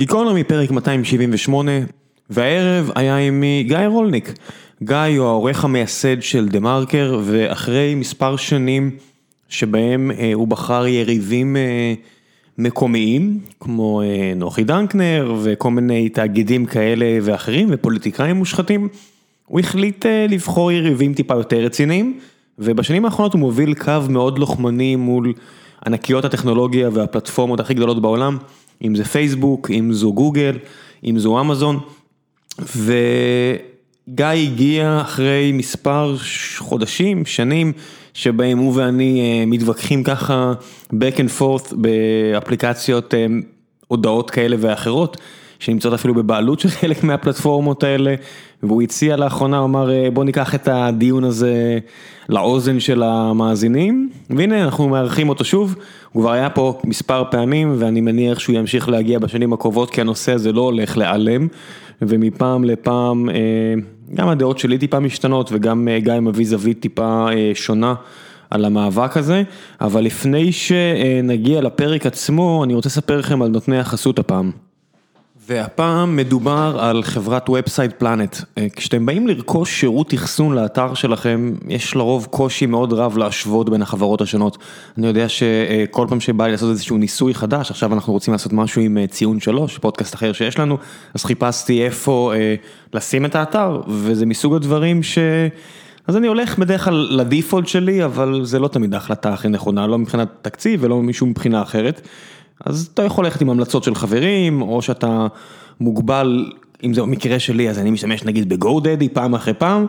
גיקונומי פרק 278, והערב היה עימי גיא רולניק. גיא הוא העורך המייסד של דה מרקר, ואחרי מספר שנים שבהם אה, הוא בחר יריבים אה, מקומיים, כמו אה, נוחי דנקנר וכל מיני תאגידים כאלה ואחרים, ופוליטיקאים מושחתים, הוא החליט אה, לבחור יריבים טיפה יותר רציניים, ובשנים האחרונות הוא מוביל קו מאוד לוחמני מול ענקיות הטכנולוגיה והפלטפורמות הכי גדולות בעולם. אם זה פייסבוק, אם זו גוגל, אם זו אמזון, וגיא הגיע אחרי מספר חודשים, שנים, שבהם הוא ואני אה, מתווכחים ככה back and forth באפליקציות אה, הודעות כאלה ואחרות, שנמצאות אפילו בבעלות של חלק מהפלטפורמות האלה, והוא הציע לאחרונה, הוא אמר אה, בוא ניקח את הדיון הזה לאוזן של המאזינים, והנה אנחנו מארחים אותו שוב, הוא כבר היה פה מספר פעמים ואני מניח שהוא ימשיך להגיע בשנים הקרובות כי הנושא הזה לא הולך להיעלם, ומפעם לפעם גם הדעות שלי טיפה משתנות וגם גיא מביא זווית טיפה שונה. על המאבק הזה, אבל לפני שנגיע לפרק עצמו, אני רוצה לספר לכם על נותני החסות הפעם. והפעם מדובר על חברת ובסייט פלנט. כשאתם באים לרכוש שירות אחסון לאתר שלכם, יש לרוב קושי מאוד רב להשוות בין החברות השונות. אני יודע שכל פעם שבא לי לעשות איזשהו ניסוי חדש, עכשיו אנחנו רוצים לעשות משהו עם ציון 3, פודקאסט אחר שיש לנו, אז חיפשתי איפה לשים את האתר, וזה מסוג הדברים ש... אז אני הולך בדרך כלל לדיפולט שלי, אבל זה לא תמיד ההחלטה הכי נכונה, לא מבחינת תקציב ולא משום בחינה אחרת. אז אתה יכול ללכת עם המלצות של חברים, או שאתה מוגבל, אם זה במקרה שלי, אז אני משתמש נגיד ב GoDaddy פעם אחרי פעם,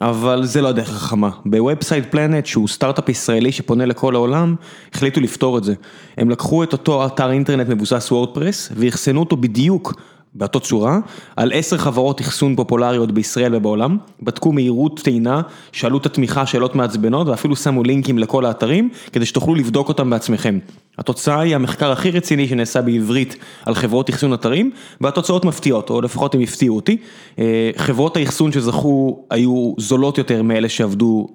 אבל זה לא הדרך החכמה. ב Website Planet, שהוא סטארט-אפ ישראלי שפונה לכל העולם, החליטו לפתור את זה. הם לקחו את אותו אתר אינטרנט מבוסס WordPress, ואחסנו אותו בדיוק. באותו צורה, על עשר חברות אחסון פופולריות בישראל ובעולם, בדקו מהירות טעינה, שאלו את התמיכה שאלות מעצבנות ואפילו שמו לינקים לכל האתרים, כדי שתוכלו לבדוק אותם בעצמכם. התוצאה היא המחקר הכי רציני שנעשה בעברית על חברות אחסון אתרים, והתוצאות מפתיעות, או לפחות הם הפתיעו אותי. חברות האחסון שזכו היו זולות יותר מאלה שעבדו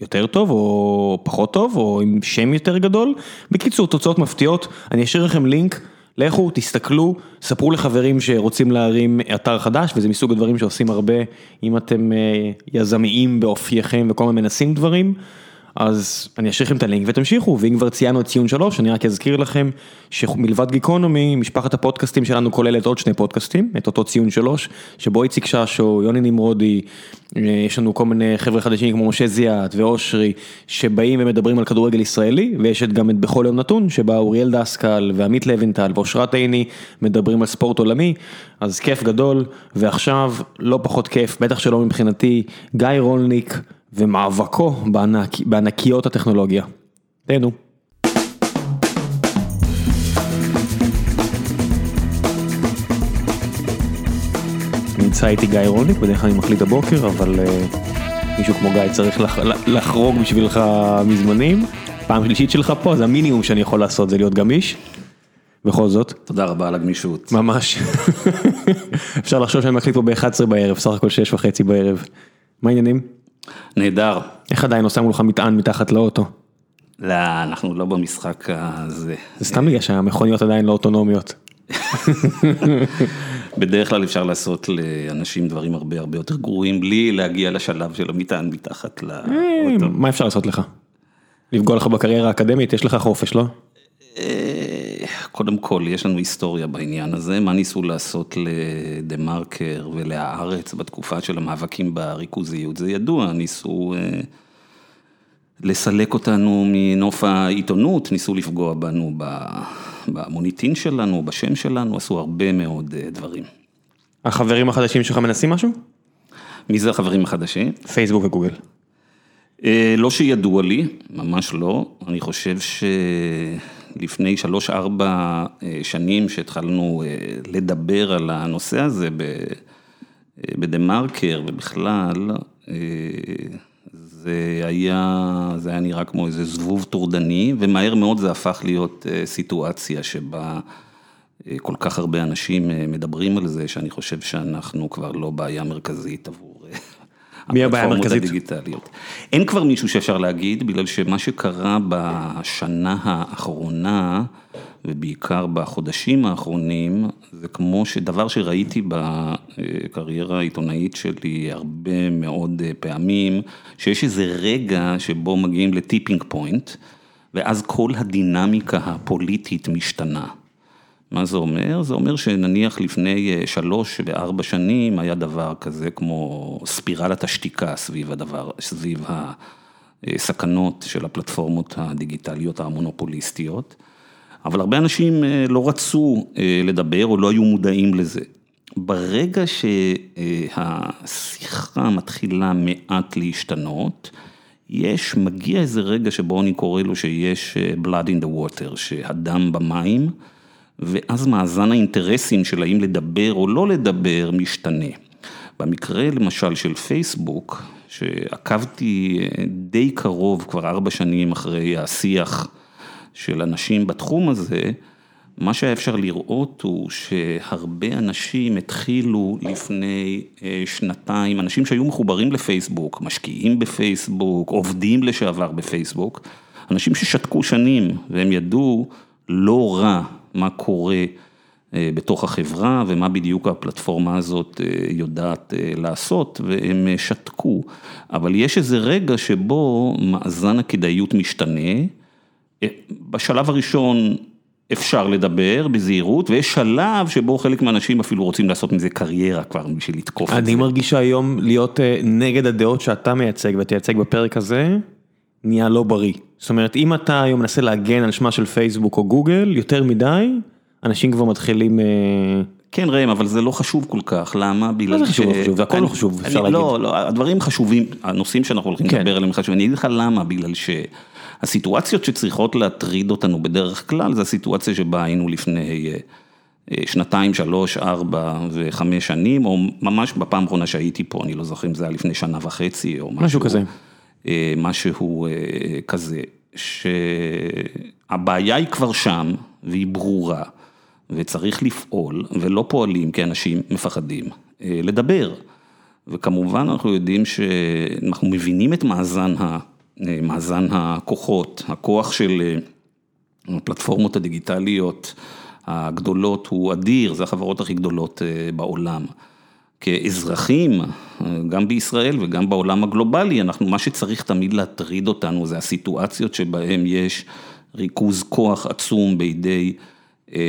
יותר טוב או פחות טוב, או עם שם יותר גדול. בקיצור, תוצאות מפתיעות, אני אשאיר לכם לינק. לכו, תסתכלו, ספרו לחברים שרוצים להרים אתר חדש, וזה מסוג הדברים שעושים הרבה אם אתם יזמיים באופייכם וכל הזמן מנסים דברים. אז אני אשאיר לכם את הלינק ותמשיכו, ואם כבר ציינו את ציון 3, אני רק אזכיר לכם שמלבד גיקונומי, משפחת הפודקאסטים שלנו כוללת עוד שני פודקאסטים, את אותו ציון 3, שבו איציק ששו, יוני נמרודי, יש לנו כל מיני חבר'ה חדשים כמו משה זיאת ואושרי, שבאים ומדברים על כדורגל ישראלי, ויש גם את בכל יום נתון, שבה אוריאל דסקל ועמית לוינטל ואושרת עיני מדברים על ספורט עולמי, אז כיף גדול, ועכשיו לא פחות כיף, בטח שלא מבחינתי, גיא רולניק. ומאבקו בענקיות הטכנולוגיה. תהנו. נמצא איתי גיא רולניק, בדרך כלל אני מחליט הבוקר, אבל מישהו כמו גיא צריך לחרוג בשבילך מזמנים. פעם שלישית שלך פה, זה המינימום שאני יכול לעשות, זה להיות גמיש. בכל זאת. תודה רבה על הגמישות. ממש. אפשר לחשוב שאני מקליט פה ב-11 בערב, סך הכל 6 וחצי בערב. מה העניינים? נהדר. איך עדיין לא שמו לך מטען מתחת לאוטו? לא, אנחנו לא במשחק הזה. זה סתם בגלל שהמכוניות עדיין לא אוטונומיות. בדרך כלל אפשר לעשות לאנשים דברים הרבה הרבה יותר גרועים בלי להגיע לשלב של המטען מתחת לאוטו. מה אפשר לעשות לך? לפגוע לך בקריירה האקדמית? יש לך חופש, לא? קודם כל, יש לנו היסטוריה בעניין הזה, מה ניסו לעשות לדה מרקר ולהארץ בתקופה של המאבקים בריכוזיות, זה ידוע, ניסו לסלק אותנו מנוף העיתונות, ניסו לפגוע בנו במוניטין שלנו, בשם שלנו, עשו הרבה מאוד דברים. החברים החדשים שלך מנסים משהו? מי זה החברים החדשים? פייסבוק וגוגל. לא שידוע לי, ממש לא, אני חושב ש... לפני שלוש-ארבע שנים שהתחלנו לדבר על הנושא הזה בדה מרקר ובכלל, זה היה, זה היה נראה כמו איזה זבוב טורדני, ומהר מאוד זה הפך להיות סיטואציה שבה כל כך הרבה אנשים מדברים על זה, שאני חושב שאנחנו כבר לא בעיה מרכזית עבור... מי הבעיה המרכזית? אין כבר מישהו שאפשר להגיד, בגלל שמה שקרה בשנה האחרונה, ובעיקר בחודשים האחרונים, זה כמו שדבר שראיתי בקריירה העיתונאית שלי הרבה מאוד פעמים, שיש איזה רגע שבו מגיעים לטיפינג פוינט, ואז כל הדינמיקה הפוליטית משתנה. מה זה אומר? זה אומר שנניח לפני שלוש וארבע שנים היה דבר כזה כמו ספירלת השתיקה סביב הדבר, סביב הסכנות של הפלטפורמות הדיגיטליות המונופוליסטיות, אבל הרבה אנשים לא רצו לדבר או לא היו מודעים לזה. ברגע שהשיחה מתחילה מעט להשתנות, יש, מגיע איזה רגע שבו אני קורא לו שיש blood in the water, שהדם במים. ואז מאזן האינטרסים של האם לדבר או לא לדבר משתנה. במקרה למשל של פייסבוק, שעקבתי די קרוב כבר ארבע שנים אחרי השיח של אנשים בתחום הזה, מה שהיה אפשר לראות הוא שהרבה אנשים התחילו לפני שנתיים, אנשים שהיו מחוברים לפייסבוק, משקיעים בפייסבוק, עובדים לשעבר בפייסבוק, אנשים ששתקו שנים והם ידעו לא רע מה קורה בתוך החברה ומה בדיוק הפלטפורמה הזאת יודעת לעשות והם שתקו, אבל יש איזה רגע שבו מאזן הכדאיות משתנה, בשלב הראשון אפשר לדבר בזהירות ויש שלב שבו חלק מהאנשים אפילו רוצים לעשות מזה קריירה כבר בשביל לתקוף את זה. אני מרגיש היום להיות נגד הדעות שאתה מייצג ותייצג בפרק הזה, נהיה לא בריא. זאת אומרת, אם אתה היום מנסה להגן על שמה של פייסבוק או גוגל, יותר מדי, אנשים כבר מתחילים... כן ראם, אבל זה לא חשוב כל כך, למה? חשוב? לא חשוב, זה הכל לא חשוב, אפשר להגיד. לא, לא, הדברים חשובים, הנושאים שאנחנו הולכים לדבר עליהם חשובים, אני אגיד לך למה, בגלל שהסיטואציות שצריכות להטריד אותנו בדרך כלל, זה הסיטואציה שבה היינו לפני שנתיים, שלוש, ארבע וחמש שנים, או ממש בפעם האחרונה שהייתי פה, אני לא זוכר אם זה היה לפני שנה וחצי או משהו. משהו כזה. משהו כזה, שהבעיה היא כבר שם והיא ברורה וצריך לפעול ולא פועלים כי אנשים מפחדים לדבר. וכמובן אנחנו יודעים שאנחנו מבינים את מאזן, מאזן הכוחות, הכוח של הפלטפורמות הדיגיטליות הגדולות הוא אדיר, זה החברות הכי גדולות בעולם. כאזרחים, גם בישראל וגם בעולם הגלובלי, אנחנו, מה שצריך תמיד להטריד אותנו זה הסיטואציות שבהן יש ריכוז כוח עצום בידי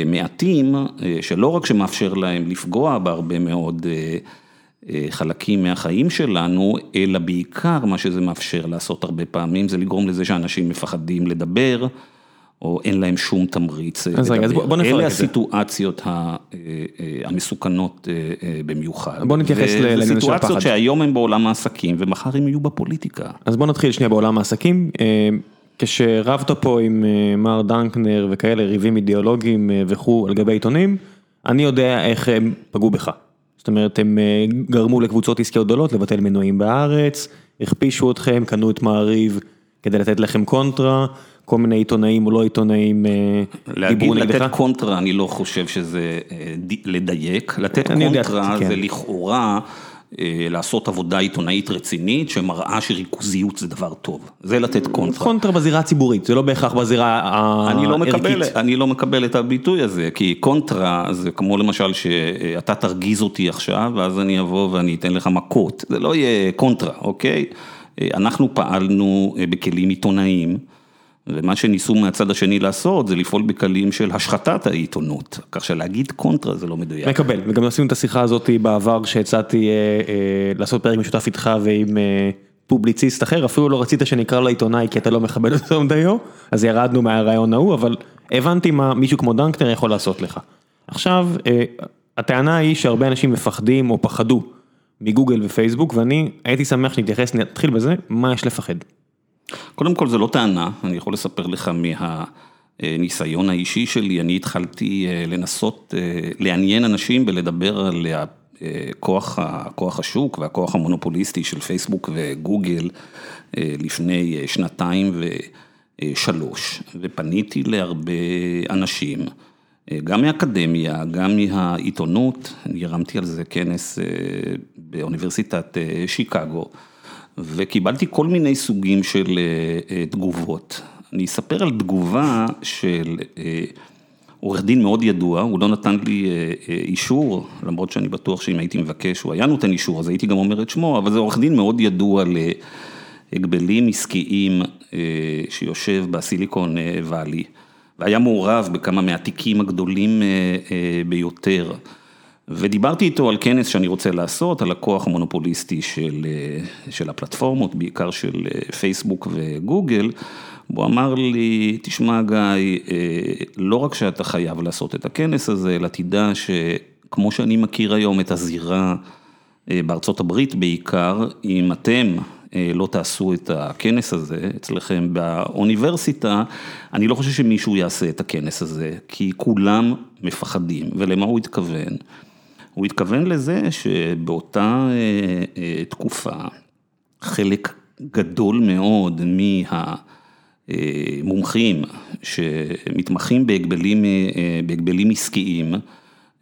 מעטים, שלא רק שמאפשר להם לפגוע בהרבה מאוד חלקים מהחיים שלנו, אלא בעיקר מה שזה מאפשר לעשות הרבה פעמים, זה לגרום לזה שאנשים מפחדים לדבר. או אין להם שום תמריץ לדבר. אז רגע, אז בוא נפרק את זה. אלה הסיטואציות המסוכנות במיוחד. בוא נתייחס לעניין של הפחד. וזה סיטואציות שהיום הם בעולם העסקים ומחר הם יהיו בפוליטיקה. אז בוא נתחיל שנייה בעולם העסקים. כשרבת פה עם מר דנקנר וכאלה ריבים אידיאולוגיים וכו' על גבי עיתונים, אני יודע איך הם פגעו בך. זאת אומרת, הם גרמו לקבוצות עסקיות גדולות לבטל מנויים בארץ, הכפישו אתכם, קנו את מעריב כדי לתת לכם קונטרה. כל מיני עיתונאים או לא עיתונאים דיברו נגדך? לתת קונטרה אני לא חושב שזה לדייק, לתת קונטרה זה לכאורה לעשות עבודה עיתונאית רצינית שמראה שריכוזיות זה דבר טוב, זה לתת קונטרה. קונטרה בזירה הציבורית, זה לא בהכרח בזירה הערכית. אני לא מקבל את הביטוי הזה, כי קונטרה זה כמו למשל שאתה תרגיז אותי עכשיו ואז אני אבוא ואני אתן לך מכות, זה לא יהיה קונטרה, אוקיי? אנחנו פעלנו בכלים עיתונאיים. ומה שניסו מהצד השני לעשות זה לפעול בקלים של השחתת העיתונות, כך שלהגיד קונטרה זה לא מדויק. מקבל, וגם עשינו את השיחה הזאת בעבר כשהצעתי לעשות פרק משותף איתך ועם פובליציסט אחר, אפילו לא רצית שנקרא לו עיתונאי כי אתה לא מכבד אותו דיו, אז ירדנו מהרעיון ההוא, אבל הבנתי מה מישהו כמו דנקנר יכול לעשות לך. עכשיו, הטענה היא שהרבה אנשים מפחדים או פחדו מגוגל ופייסבוק, ואני הייתי שמח שנתייחס, נתחיל בזה, מה יש לפחד. קודם כל זה לא טענה, אני יכול לספר לך מהניסיון האישי שלי, אני התחלתי לנסות לעניין אנשים ולדבר על כוח השוק והכוח המונופוליסטי של פייסבוק וגוגל לפני שנתיים ושלוש, ופניתי להרבה אנשים, גם מאקדמיה, גם מהעיתונות, אני הרמתי על זה כנס באוניברסיטת שיקגו. וקיבלתי כל מיני סוגים של תגובות. אני אספר על תגובה של עורך דין מאוד ידוע, הוא לא נתן לי אישור, למרות שאני בטוח שאם הייתי מבקש, הוא היה נותן אישור, אז הייתי גם אומר את שמו, אבל זה עורך דין מאוד ידוע להגבלים עסקיים שיושב בסיליקון וואלי, והיה מעורב בכמה מהתיקים הגדולים ביותר. ודיברתי איתו על כנס שאני רוצה לעשות, על הכוח המונופוליסטי של, של הפלטפורמות, בעיקר של פייסבוק וגוגל. והוא אמר לי, תשמע גיא, לא רק שאתה חייב לעשות את הכנס הזה, אלא תדע שכמו שאני מכיר היום את הזירה בארצות הברית בעיקר, אם אתם לא תעשו את הכנס הזה אצלכם באוניברסיטה, אני לא חושב שמישהו יעשה את הכנס הזה, כי כולם מפחדים, ולמה הוא התכוון? הוא התכוון לזה שבאותה תקופה, חלק גדול מאוד מהמומחים שמתמחים בהגבלים עסקיים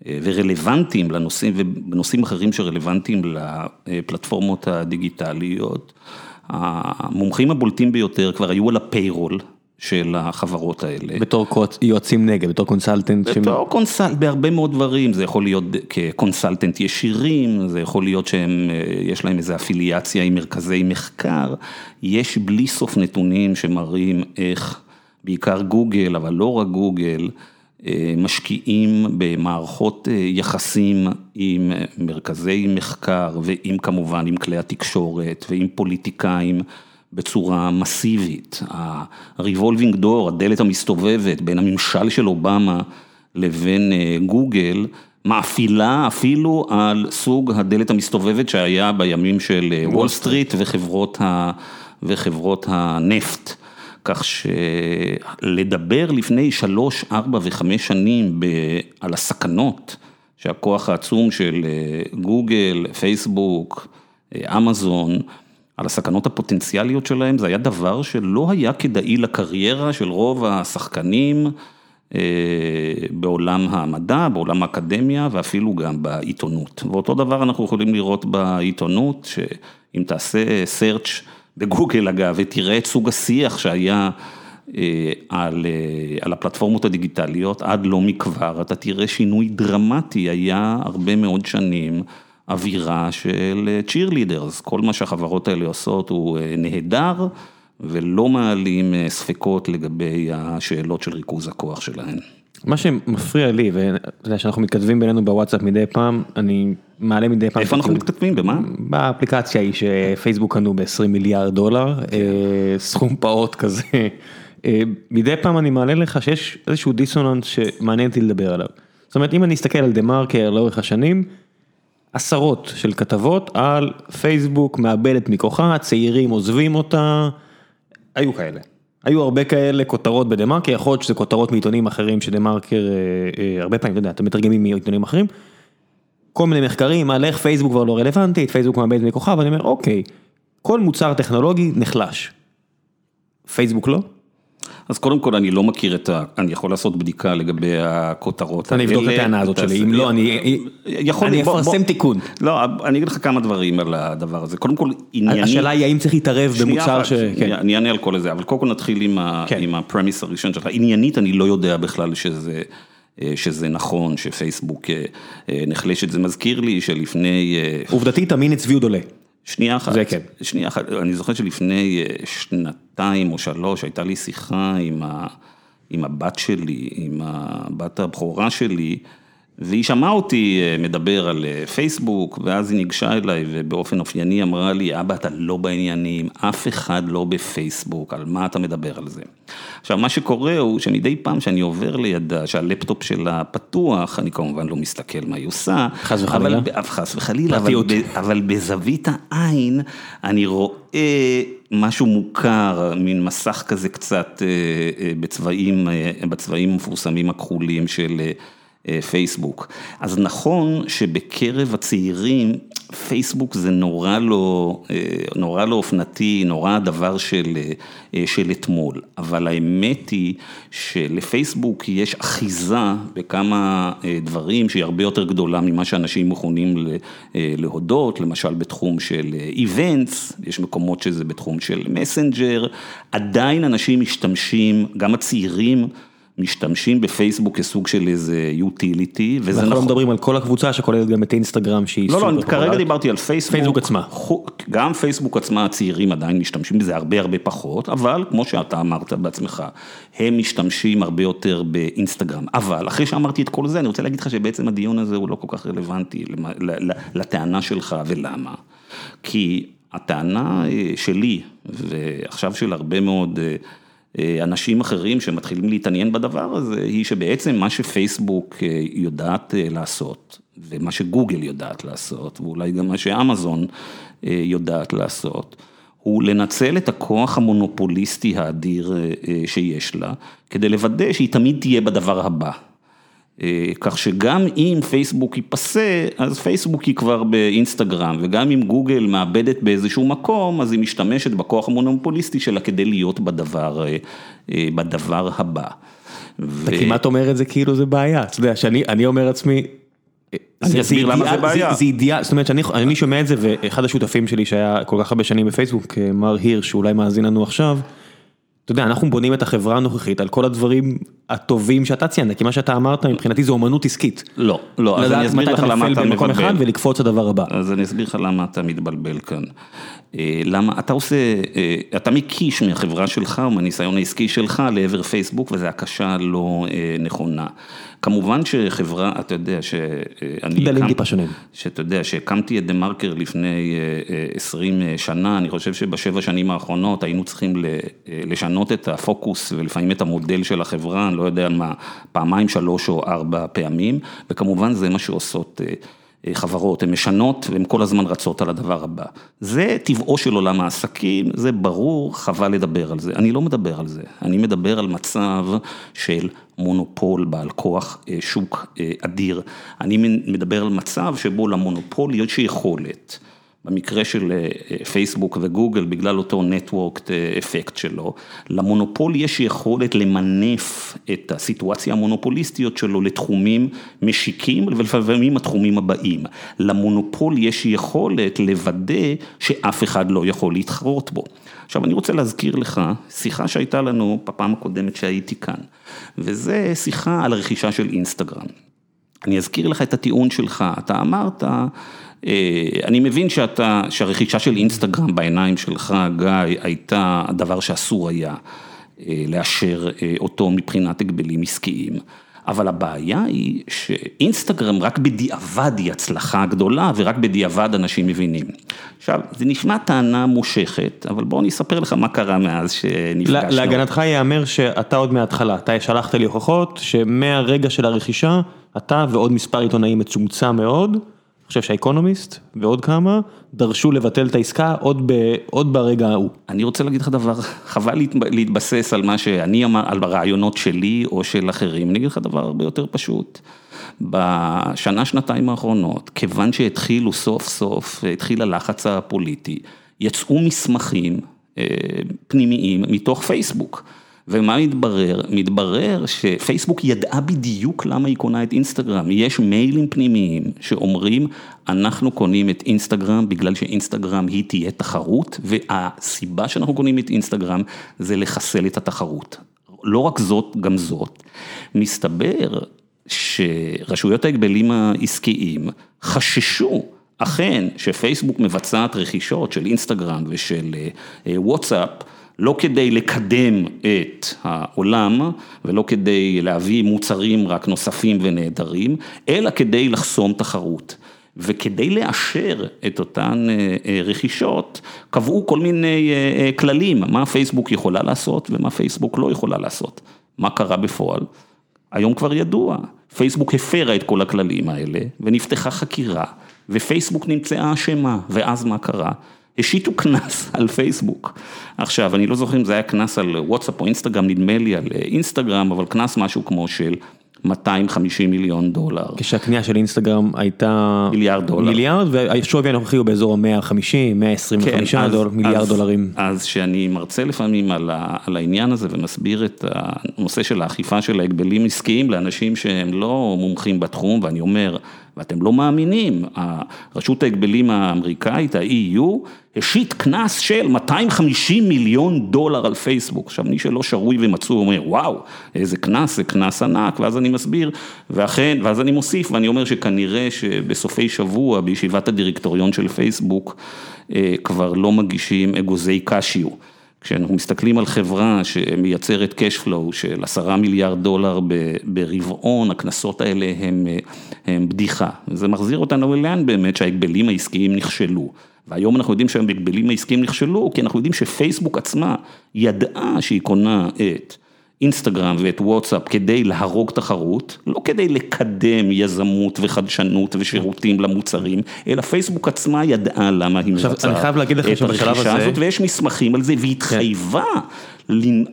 ורלוונטיים לנושאים ובנושאים אחרים שרלוונטיים לפלטפורמות הדיגיטליות, המומחים הבולטים ביותר כבר היו על ה payroll. של החברות האלה. בתור יועצים נגד, בתור consultant. בתור consultant, בהרבה מאוד דברים, זה יכול להיות כ consultant ישירים, זה יכול להיות שיש להם איזו אפיליאציה עם מרכזי מחקר, יש בלי סוף נתונים שמראים איך בעיקר גוגל, אבל לא רק גוגל, משקיעים במערכות יחסים עם מרכזי מחקר ועם כמובן עם כלי התקשורת ועם פוליטיקאים. בצורה מסיבית, ה-revolving door, הדלת המסתובבת בין הממשל של אובמה לבין גוגל, מאפילה אפילו על סוג הדלת המסתובבת שהיה בימים של וול סטריט וחברות הנפט. כך שלדבר לפני שלוש, ארבע וחמש שנים על הסכנות שהכוח העצום של גוגל, פייסבוק, אמזון, על הסכנות הפוטנציאליות שלהם, זה היה דבר שלא היה כדאי לקריירה של רוב השחקנים בעולם המדע, בעולם האקדמיה ואפילו גם בעיתונות. ואותו דבר אנחנו יכולים לראות בעיתונות, שאם תעשה search בגוגל אגב ותראה את סוג השיח שהיה על על הפלטפורמות הדיגיטליות עד לא מכבר, אתה תראה שינוי דרמטי, היה הרבה מאוד שנים. אווירה של cheerleaders, כל מה שהחברות האלה עושות הוא נהדר ולא מעלים ספקות לגבי השאלות של ריכוז הכוח שלהן. מה שמפריע לי, ואתה יודע שאנחנו מתכתבים בינינו בוואטסאפ מדי פעם, אני מעלה מדי פעם. איפה אנחנו מתכתבים? במה? באפליקציה היא שפייסבוק קנו ב-20 מיליארד דולר, סכום פעוט כזה. מדי פעם אני מעלה לך שיש איזשהו דיסוננס שמעניין אותי לדבר עליו. זאת אומרת, אם אני אסתכל על דה מרקר לאורך השנים, עשרות של כתבות על פייסבוק מאבדת מכוחה, צעירים עוזבים אותה, היו כאלה. היו הרבה כאלה כותרות בדה מרקר, יכול להיות שזה כותרות מעיתונים אחרים שדה מרקר, הרבה פעמים, אתה יודע, אתם מתרגמים מעיתונים אחרים. כל מיני מחקרים על איך פייסבוק כבר לא רלוונטית, פייסבוק מאבדת מכוחה, ואני אומר, אוקיי, כל מוצר טכנולוגי נחלש. פייסבוק לא? אז קודם כל אני לא מכיר את ה... אני יכול לעשות בדיקה לגבי הכותרות. אני אבדוק את הטענה הזאת שלי, אם לא אני... אני אפרסם תיקון. לא, אני אגיד לך כמה דברים על הדבר הזה. קודם כל ענייני... השאלה היא האם צריך להתערב במוצר ש... אני אענה על כל זה, אבל קודם כל נתחיל עם הפרמיס הראשון שלך. עניינית אני לא יודע בכלל שזה... שזה נכון, שפייסבוק נחלשת, זה מזכיר לי שלפני... עובדתית המינץ ויוד עולה. שנייה אחת, זה כן, שנייה אחת, אני זוכר שלפני שנתיים או שלוש הייתה לי שיחה עם הבת שלי, עם הבת הבכורה שלי, והיא שמעה אותי מדבר על פייסבוק, ואז היא ניגשה אליי ובאופן אופייני אמרה לי, אבא אתה לא בעניינים, אף אחד לא בפייסבוק, על מה אתה מדבר על זה. עכשיו מה שקורה הוא שמדי פעם שאני עובר לידה, שהלפטופ שלה פתוח, אני כמובן לא מסתכל מה היא עושה. חס וחלילה. חס וחלילה, אבל, אבל בזווית העין אני רואה משהו מוכר, מין מסך כזה קצת בצבעים, בצבעים המפורסמים הכחולים של... פייסבוק. אז נכון שבקרב הצעירים פייסבוק זה נורא לא, נורא לא אופנתי, נורא הדבר של, של אתמול, אבל האמת היא שלפייסבוק יש אחיזה בכמה דברים שהיא הרבה יותר גדולה ממה שאנשים מוכנים להודות, למשל בתחום של איבנטס, יש מקומות שזה בתחום של מסנג'ר, עדיין אנשים משתמשים, גם הצעירים, משתמשים בפייסבוק כסוג של איזה utility, וזה אנחנו לא נכון. מדברים על כל הקבוצה שכוללת גם את אינסטגרם שהיא לא, סופר לא, אני כרגע פופולרית. דיברתי על פייסבוק. פייסבוק עצמה. גם פייסבוק עצמה, הצעירים עדיין משתמשים בזה הרבה הרבה פחות, אבל כמו שאתה אמרת בעצמך, הם משתמשים הרבה יותר באינסטגרם. אבל אחרי שאמרתי את כל זה, אני רוצה להגיד לך שבעצם הדיון הזה הוא לא כל כך רלוונטי לטענה שלך, ולמה? כי הטענה אה, שלי, ועכשיו של הרבה מאוד... אנשים אחרים שמתחילים להתעניין בדבר הזה, היא שבעצם מה שפייסבוק אה, יודעת אה, לעשות, ומה שגוגל יודעת לעשות, ואולי גם מה שאמזון אה, יודעת לעשות, הוא לנצל את הכוח המונופוליסטי האדיר שיש לה, כדי לוודא שהיא תמיד תהיה בדבר הבא. אה, כך שגם אם פייסבוק ייפסה, אז פייסבוק היא כבר באינסטגרם, וגם אם גוגל מאבדת באיזשהו מקום, אז היא משתמשת בכוח המונופוליסטי שלה כדי להיות בדבר, אה, אה, בדבר הבא. ו- אתה כמעט אומר את זה כאילו זה בעיה, אתה יודע, שאני אני אומר לעצמי, אני אסביר למה זה בעיה. זה אידיאל, זאת אומרת שאני אני שומע את זה ואחד השותפים שלי שהיה כל כך הרבה שנים בפייסבוק, מר הירש, שאולי מאזין לנו עכשיו, אתה יודע, אנחנו בונים את החברה הנוכחית על כל הדברים הטובים שאתה ציינת, כי מה שאתה אמרת מבחינתי זה אומנות עסקית. לא, לא, אז אני לדעת אסביר מתי לך אתה למה נופל אתה במקום אחד מבלבל. ולקפוץ לדבר הבא. אז אני אסביר לך למה אתה מתבלבל כאן. אה, למה, אתה עושה, אה, אתה מקיש מהחברה שלך או מהניסיון העסקי שלך לעבר פייסבוק וזו הקשה לא נכונה. כמובן שחברה, אתה יודע שאני... גדלים הקמ- טיפה שונים. שאתה יודע, שהקמתי את דה מרקר לפני אה, אה, 20 שנה, אני חושב שבשבע שנים האחרונות היינו צריכים אה, לשנות את הפוקוס ולפעמים את המודל של החברה, אני לא יודע מה, פעמיים, שלוש או ארבע פעמים, וכמובן זה מה שעושות אה, אה, חברות, הן משנות והן כל הזמן רצות על הדבר הבא. זה טבעו של עולם העסקים, זה ברור, חבל לדבר על זה. אני לא מדבר על זה, אני מדבר על מצב של מונופול בעל כוח אה, שוק אה, אדיר. אני מדבר על מצב שבו למונופול יש יכולת. במקרה של אה, פייסבוק וגוגל, בגלל אותו נטוורק אפקט שלו, למונופול יש יכולת למנף את הסיטואציה המונופוליסטיות שלו לתחומים משיקים ולפעמים התחומים הבאים. למונופול יש יכולת לוודא שאף אחד לא יכול להתחרות בו. עכשיו אני רוצה להזכיר לך שיחה שהייתה לנו בפעם הקודמת שהייתי כאן, וזה שיחה על הרכישה של אינסטגרם. אני אזכיר לך את הטיעון שלך, אתה אמרת, אה, אני מבין שאתה, שהרכישה של אינסטגרם בעיניים שלך, גיא, הייתה הדבר שאסור היה אה, לאשר אה, אותו מבחינת הגבלים עסקיים. אבל הבעיה היא שאינסטגרם רק בדיעבד היא הצלחה גדולה ורק בדיעבד אנשים מבינים. עכשיו, זה נשמע טענה מושכת, אבל בוא אני אספר לך מה קרה מאז שנפגשנו. להגנתך ייאמר שאתה עוד מההתחלה, אתה שלחת לי הוכחות שמהרגע של הרכישה, אתה ועוד מספר עיתונאים מצומצם מאוד, אני חושב שהאקונומיסט ועוד כמה, דרשו לבטל את העסקה עוד, ברגע ההוא. אני רוצה להגיד לך דבר, חבל להת- להתבסס על מה שאני אמר, על הרעיונות שלי או של אחרים, אני אגיד לך דבר הרבה יותר פשוט. בשנה, שנתיים האחרונות, כיוון שהתחילו סוף סוף, התחיל הלחץ הפוליטי, יצאו מסמכים אה, פנימיים מתוך פייסבוק. ומה מתברר? מתברר שפייסבוק ידעה בדיוק למה היא קונה את אינסטגרם. יש מיילים פנימיים שאומרים, אנחנו קונים את אינסטגרם בגלל שאינסטגרם היא תהיה תחרות, והסיבה שאנחנו קונים את אינסטגרם זה לחסל את התחרות. לא רק זאת, גם זאת. מסתבר שרשויות ההגבלים העסקיים חששו אכן שפייסבוק מבצעת רכישות של אינסטגרם ושל אה, וואטסאפ, לא כדי לקדם את העולם ולא כדי להביא מוצרים רק נוספים ונהדרים, אלא כדי לחסום תחרות. וכדי לאשר את אותן רכישות, קבעו כל מיני כללים, מה פייסבוק יכולה לעשות ומה פייסבוק לא יכולה לעשות. מה קרה בפועל? היום כבר ידוע, פייסבוק הפרה את כל הכללים האלה ונפתחה חקירה ופייסבוק נמצאה אשמה, ואז מה קרה? השיתו קנס על פייסבוק. עכשיו, אני לא זוכר אם זה היה קנס על וואטסאפ או אינסטגרם, נדמה לי על אינסטגרם, אבל קנס משהו כמו של 250 מיליון דולר. כשהקנייה של אינסטגרם הייתה מיליארד דולר. מיליארד, והשווי הנוכחי הוא באזור ה-150, 125 כן, דולר, מיליארד אז, דולרים. אז שאני מרצה לפעמים על, ה, על העניין הזה ומסביר את הנושא של האכיפה של ההגבלים עסקיים לאנשים שהם לא מומחים בתחום, ואני אומר, ואתם לא מאמינים, רשות ההגבלים האמריקאית, ה-EU, השית קנס של 250 מיליון דולר על פייסבוק. עכשיו, מי שלא שרוי ומצוי אומר, וואו, איזה קנס, זה קנס ענק, ואז אני מסביר, ואכן, ואז אני מוסיף, ואני אומר שכנראה שבסופי שבוע, בישיבת הדירקטוריון של פייסבוק, אה, כבר לא מגישים אגוזי קשיו. כשאנחנו מסתכלים על חברה שמייצרת cash flow של עשרה מיליארד דולר ברבעון, הקנסות האלה הם, הם בדיחה. זה מחזיר אותנו לאן באמת שההגבלים העסקיים נכשלו. והיום אנחנו יודעים שההגבלים העסקיים נכשלו, כי אנחנו יודעים שפייסבוק עצמה ידעה שהיא קונה את אינסטגרם ואת וואטסאפ כדי להרוג תחרות, לא כדי לקדם יזמות וחדשנות ושירותים למוצרים, אלא פייסבוק עצמה ידעה למה היא מבצעת את הרכישה הזאת, ויש מסמכים על זה, והתחייבה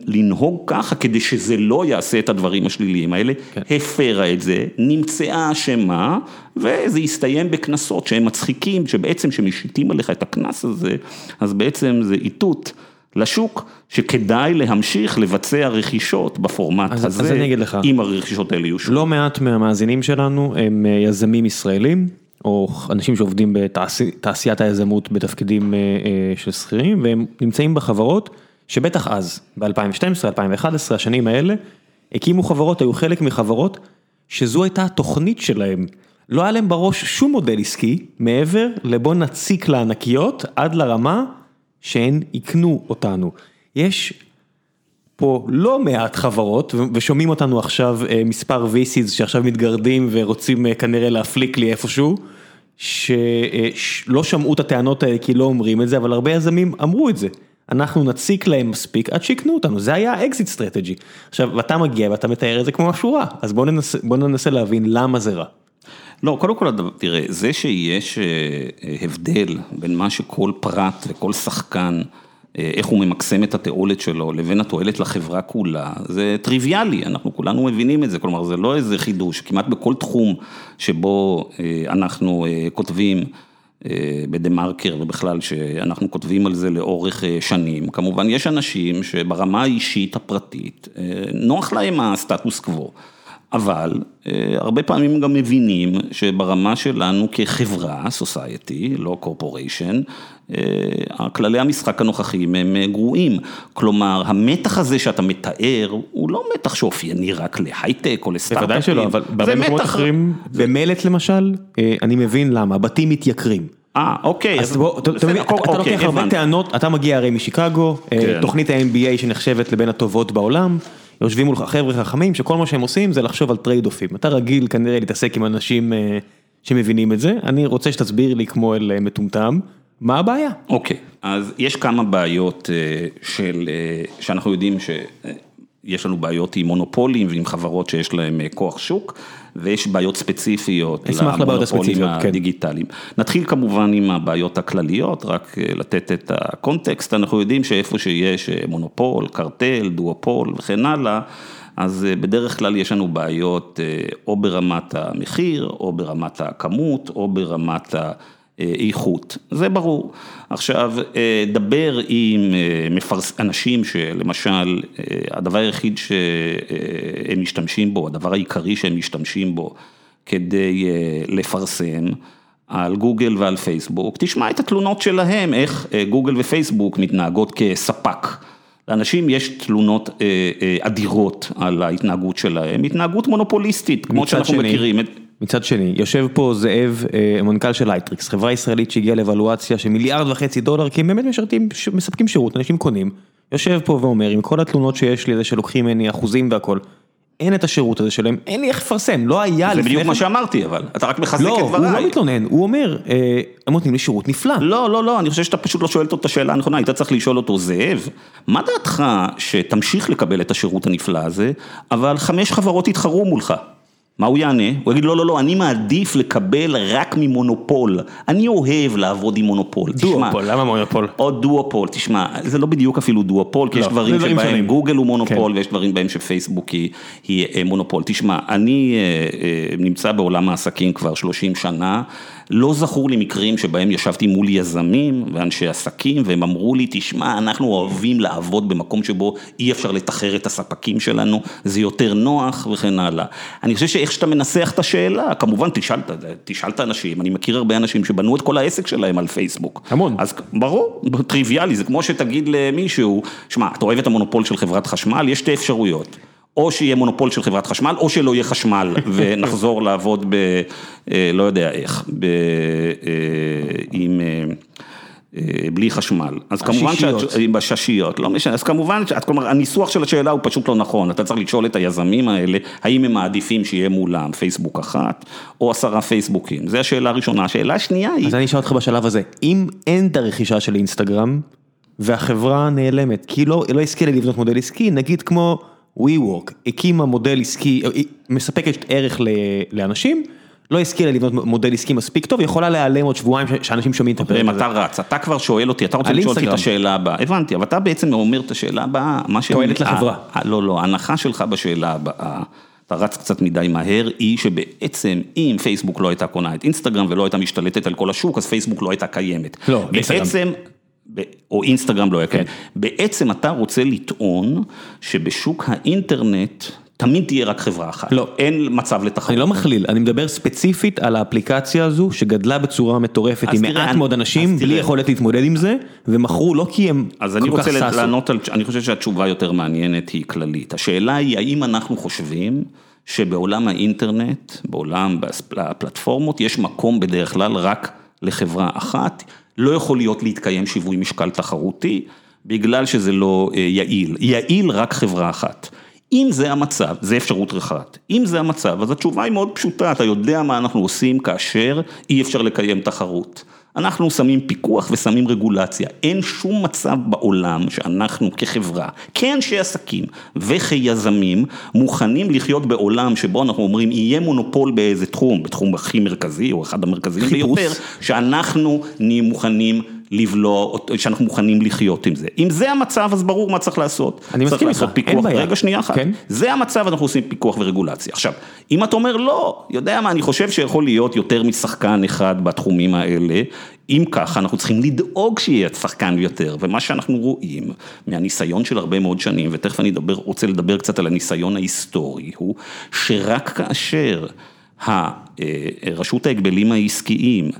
לנהוג ככה כדי שזה לא יעשה את הדברים השליליים האלה, כן. הפרה את זה, נמצאה אשמה, וזה הסתיים בקנסות שהם מצחיקים, שבעצם כשמשיתים עליך את הקנס הזה, אז בעצם זה איתות. לשוק שכדאי להמשיך לבצע רכישות בפורמט אז, הזה, אז אני אגיד לך, אם הרכישות האלה יהיו לא מעט מהמאזינים שלנו הם אה, יזמים ישראלים, או אנשים שעובדים בתעשיית היזמות בתפקידים אה, אה, של שכירים, והם נמצאים בחברות שבטח אז, ב-2012, 2011, השנים האלה, הקימו חברות, היו חלק מחברות, שזו הייתה התוכנית שלהם. לא היה להם בראש שום מודל עסקי, מעבר לבוא נציק לענקיות עד לרמה שהן יקנו אותנו. יש פה לא מעט חברות, ושומעים אותנו עכשיו אה, מספר VCs שעכשיו מתגרדים ורוצים אה, כנראה להפליק לי איפשהו, שלא אה, שמעו את הטענות האלה כי לא אומרים את זה, אבל הרבה יזמים אמרו את זה. אנחנו נציק להם מספיק עד שיקנו אותנו, זה היה ה exit strategy. עכשיו, ואתה מגיע ואתה מתאר את זה כמו משהו רע, אז בוא ננסה, בוא ננסה להבין למה זה רע. לא, קודם כל, תראה, זה שיש הבדל בין מה שכל פרט וכל שחקן, איך הוא ממקסם את התועלת שלו, לבין התועלת לחברה כולה, זה טריוויאלי, אנחנו כולנו מבינים את זה, כלומר, זה לא איזה חידוש, כמעט בכל תחום שבו אנחנו כותבים, בדה מרקר ובכלל, שאנחנו כותבים על זה לאורך שנים, כמובן יש אנשים שברמה האישית הפרטית, נוח להם הסטטוס קוו. אבל אה, הרבה פעמים גם מבינים שברמה שלנו כחברה, סוסייטי, לא קורפוריישן, הכללי המשחק הנוכחיים הם אה, גרועים. כלומר, המתח הזה שאתה מתאר, הוא לא מתח שאופייני רק להייטק או לסטארט-אפים. בוודאי שלא, אבל בהרבה מקומות אחרים, במלט למשל, אה, אני מבין למה, בתים מתייקרים. אה, אוקיי. אז בוא, אתה לוקח אוקיי, הרבה טענות, אתה מגיע הרי משיקגו, כן. תוכנית ה-MBA שנחשבת לבין הטובות בעולם. יושבים מולך חבר'ה חכמים שכל מה שהם עושים זה לחשוב על trade-off ים. אתה רגיל כנראה להתעסק עם אנשים אה, שמבינים את זה, אני רוצה שתסביר לי כמו אל אה, מטומטם, מה הבעיה? אוקיי, אז יש כמה בעיות אה, של, שאנחנו יודעים שיש לנו בעיות עם מונופולים ועם חברות שיש להם כוח שוק. ויש בעיות ספציפיות למונופולים כן. הדיגיטליים. נתחיל כמובן עם הבעיות הכלליות, רק אה, לתת את הקונטקסט, אנחנו יודעים שאיפה שיש אה, מונופול, קרטל, דואופול וכן הלאה, אז אה, בדרך כלל יש לנו בעיות או ברמת המחיר, או ברמת הכמות, או ברמת ה... איכות, זה ברור. עכשיו, דבר עם מפרס... אנשים שלמשל, הדבר היחיד שהם משתמשים בו, הדבר העיקרי שהם משתמשים בו כדי לפרסם על גוגל ועל פייסבוק, תשמע את התלונות שלהם, איך גוגל ופייסבוק מתנהגות כספק. לאנשים יש תלונות אדירות על ההתנהגות שלהם, התנהגות מונופוליסטית, כמו שאנחנו שני. מכירים. מצד שני, יושב פה זאב, אה, מנכ"ל של אייטריקס, חברה ישראלית שהגיעה לאבלואציה של מיליארד וחצי דולר, כי הם באמת משרתים, מספקים שירות, אנשים קונים. יושב פה ואומר, עם כל התלונות שיש לי, זה שלוקחים ממני אחוזים והכל, אין את השירות הזה שלהם, אין לי איך לפרסם, לא היה לפני... זה בדיוק מה שאמרתי, אבל אתה רק מחזק לא, את דבריי. לא, הוא לא מתלונן, הוא אומר, אה, הם נותנים לי שירות נפלא. לא, לא, לא, אני חושב שאתה פשוט לא שואל אותו את השאלה הנכונה, היית צריך לשאול אותו, זאב, מה דעתך שתמשיך לקבל את השירות הנפלא הזה, אבל חמש חברות יתחרו מולך? מה הוא יענה? הוא יגיד לא, לא, לא, אני מעדיף לקבל רק ממונופול. אני אוהב לעבוד עם מונופול. דואופול, למה מונופול? או דואופול, תשמע, זה לא בדיוק אפילו דואופול, כי לא, יש דברים שבהם גוגל הוא מונופול, כן. ויש דברים בהם שפייסבוק היא, היא אה, מונופול. תשמע, אני אה, אה, נמצא בעולם העסקים כבר 30 שנה. לא זכור לי מקרים שבהם ישבתי מול יזמים ואנשי עסקים והם אמרו לי, תשמע, אנחנו אוהבים לעבוד במקום שבו אי אפשר לתחר את הספקים שלנו, זה יותר נוח וכן הלאה. אני חושב באיך שאתה מנסח את השאלה, כמובן תשאל את האנשים, אני מכיר הרבה אנשים שבנו את כל העסק שלהם על פייסבוק. המון. אז ברור, טריוויאלי, זה כמו שתגיד למישהו, שמע, אתה אוהב את המונופול של חברת חשמל, יש שתי אפשרויות. או שיהיה מונופול של חברת חשמל, או שלא יהיה חשמל, ונחזור לעבוד ב... לא יודע איך, ב... עם... בלי חשמל. אז כמובן, בששיות, לא משנה, אז כמובן, כלומר, הניסוח של השאלה הוא פשוט לא נכון, אתה צריך לשאול את היזמים האלה, האם הם מעדיפים שיהיה מולם פייסבוק אחת, או עשרה פייסבוקים, זו השאלה הראשונה, השאלה השנייה היא... אז אני אשאל אותך בשלב הזה, אם אין את הרכישה של אינסטגרם, והחברה נעלמת, כי לא השכילה לבנות מודל עסקי, נגיד כמו WeWork, הקימה מודל עסקי, מספקת ערך לאנשים, לא השכילה לבנות מודל עסקי מספיק טוב, יכולה להיעלם עוד שבועיים שאנשים שומעים את הפרק הזה. אתה רץ, אתה כבר שואל אותי, אתה רוצה לשאול אותי את השאלה הבאה, הבנתי, אבל אתה בעצם אומר את השאלה הבאה, מה ש... תועלת לחברה. לא, לא, ההנחה שלך בשאלה הבאה, אתה רץ קצת מדי מהר, היא שבעצם אם פייסבוק לא הייתה קונה את אינסטגרם ולא הייתה משתלטת על כל השוק, אז פייסבוק לא הייתה קיימת. לא, בעצם... או אינסטגרם לא היה קיים. בעצם אתה רוצה לטעון שבשוק האינטרנט תמיד תהיה רק חברה אחת. לא. אין מצב לתחרות. אני לא מכליל, אני מדבר ספציפית על האפליקציה הזו שגדלה בצורה מטורפת עם מעט מאוד אנשים, בלי יכולת להתמודד עם זה, ומכרו לא כי הם. אז אני רוצה לענות על, אני חושב שהתשובה יותר מעניינת היא כללית. השאלה היא האם אנחנו חושבים שבעולם האינטרנט, בעולם הפלטפורמות, יש מקום בדרך כלל רק לחברה אחת. לא יכול להיות להתקיים שיווי משקל תחרותי, בגלל שזה לא יעיל, יעיל רק חברה אחת. אם זה המצב, זה אפשרות אחת, אם זה המצב, אז התשובה היא מאוד פשוטה, אתה יודע מה אנחנו עושים כאשר אי אפשר לקיים תחרות. אנחנו שמים פיקוח ושמים רגולציה, אין שום מצב בעולם שאנחנו כחברה, כאנשי עסקים וכיזמים, מוכנים לחיות בעולם שבו אנחנו אומרים יהיה מונופול באיזה תחום, בתחום הכי מרכזי או אחד המרכזיים ביותר, שאנחנו נהיה מוכנים לבלוע, שאנחנו מוכנים לחיות עם זה. אם זה המצב, אז ברור מה צריך לעשות. אני מסכים איתך, אין בעיה. רגע, שנייה אחת. כן. זה המצב, אנחנו עושים פיקוח ורגולציה. עכשיו, אם אתה אומר לא, יודע מה, אני חושב שיכול להיות יותר משחקן אחד בתחומים האלה, אם ככה, אנחנו צריכים לדאוג שיהיה שחקן יותר, ומה שאנחנו רואים מהניסיון של הרבה מאוד שנים, ותכף אני אדבר, רוצה לדבר קצת על הניסיון ההיסטורי, הוא שרק כאשר רשות ההגבלים העסקיים,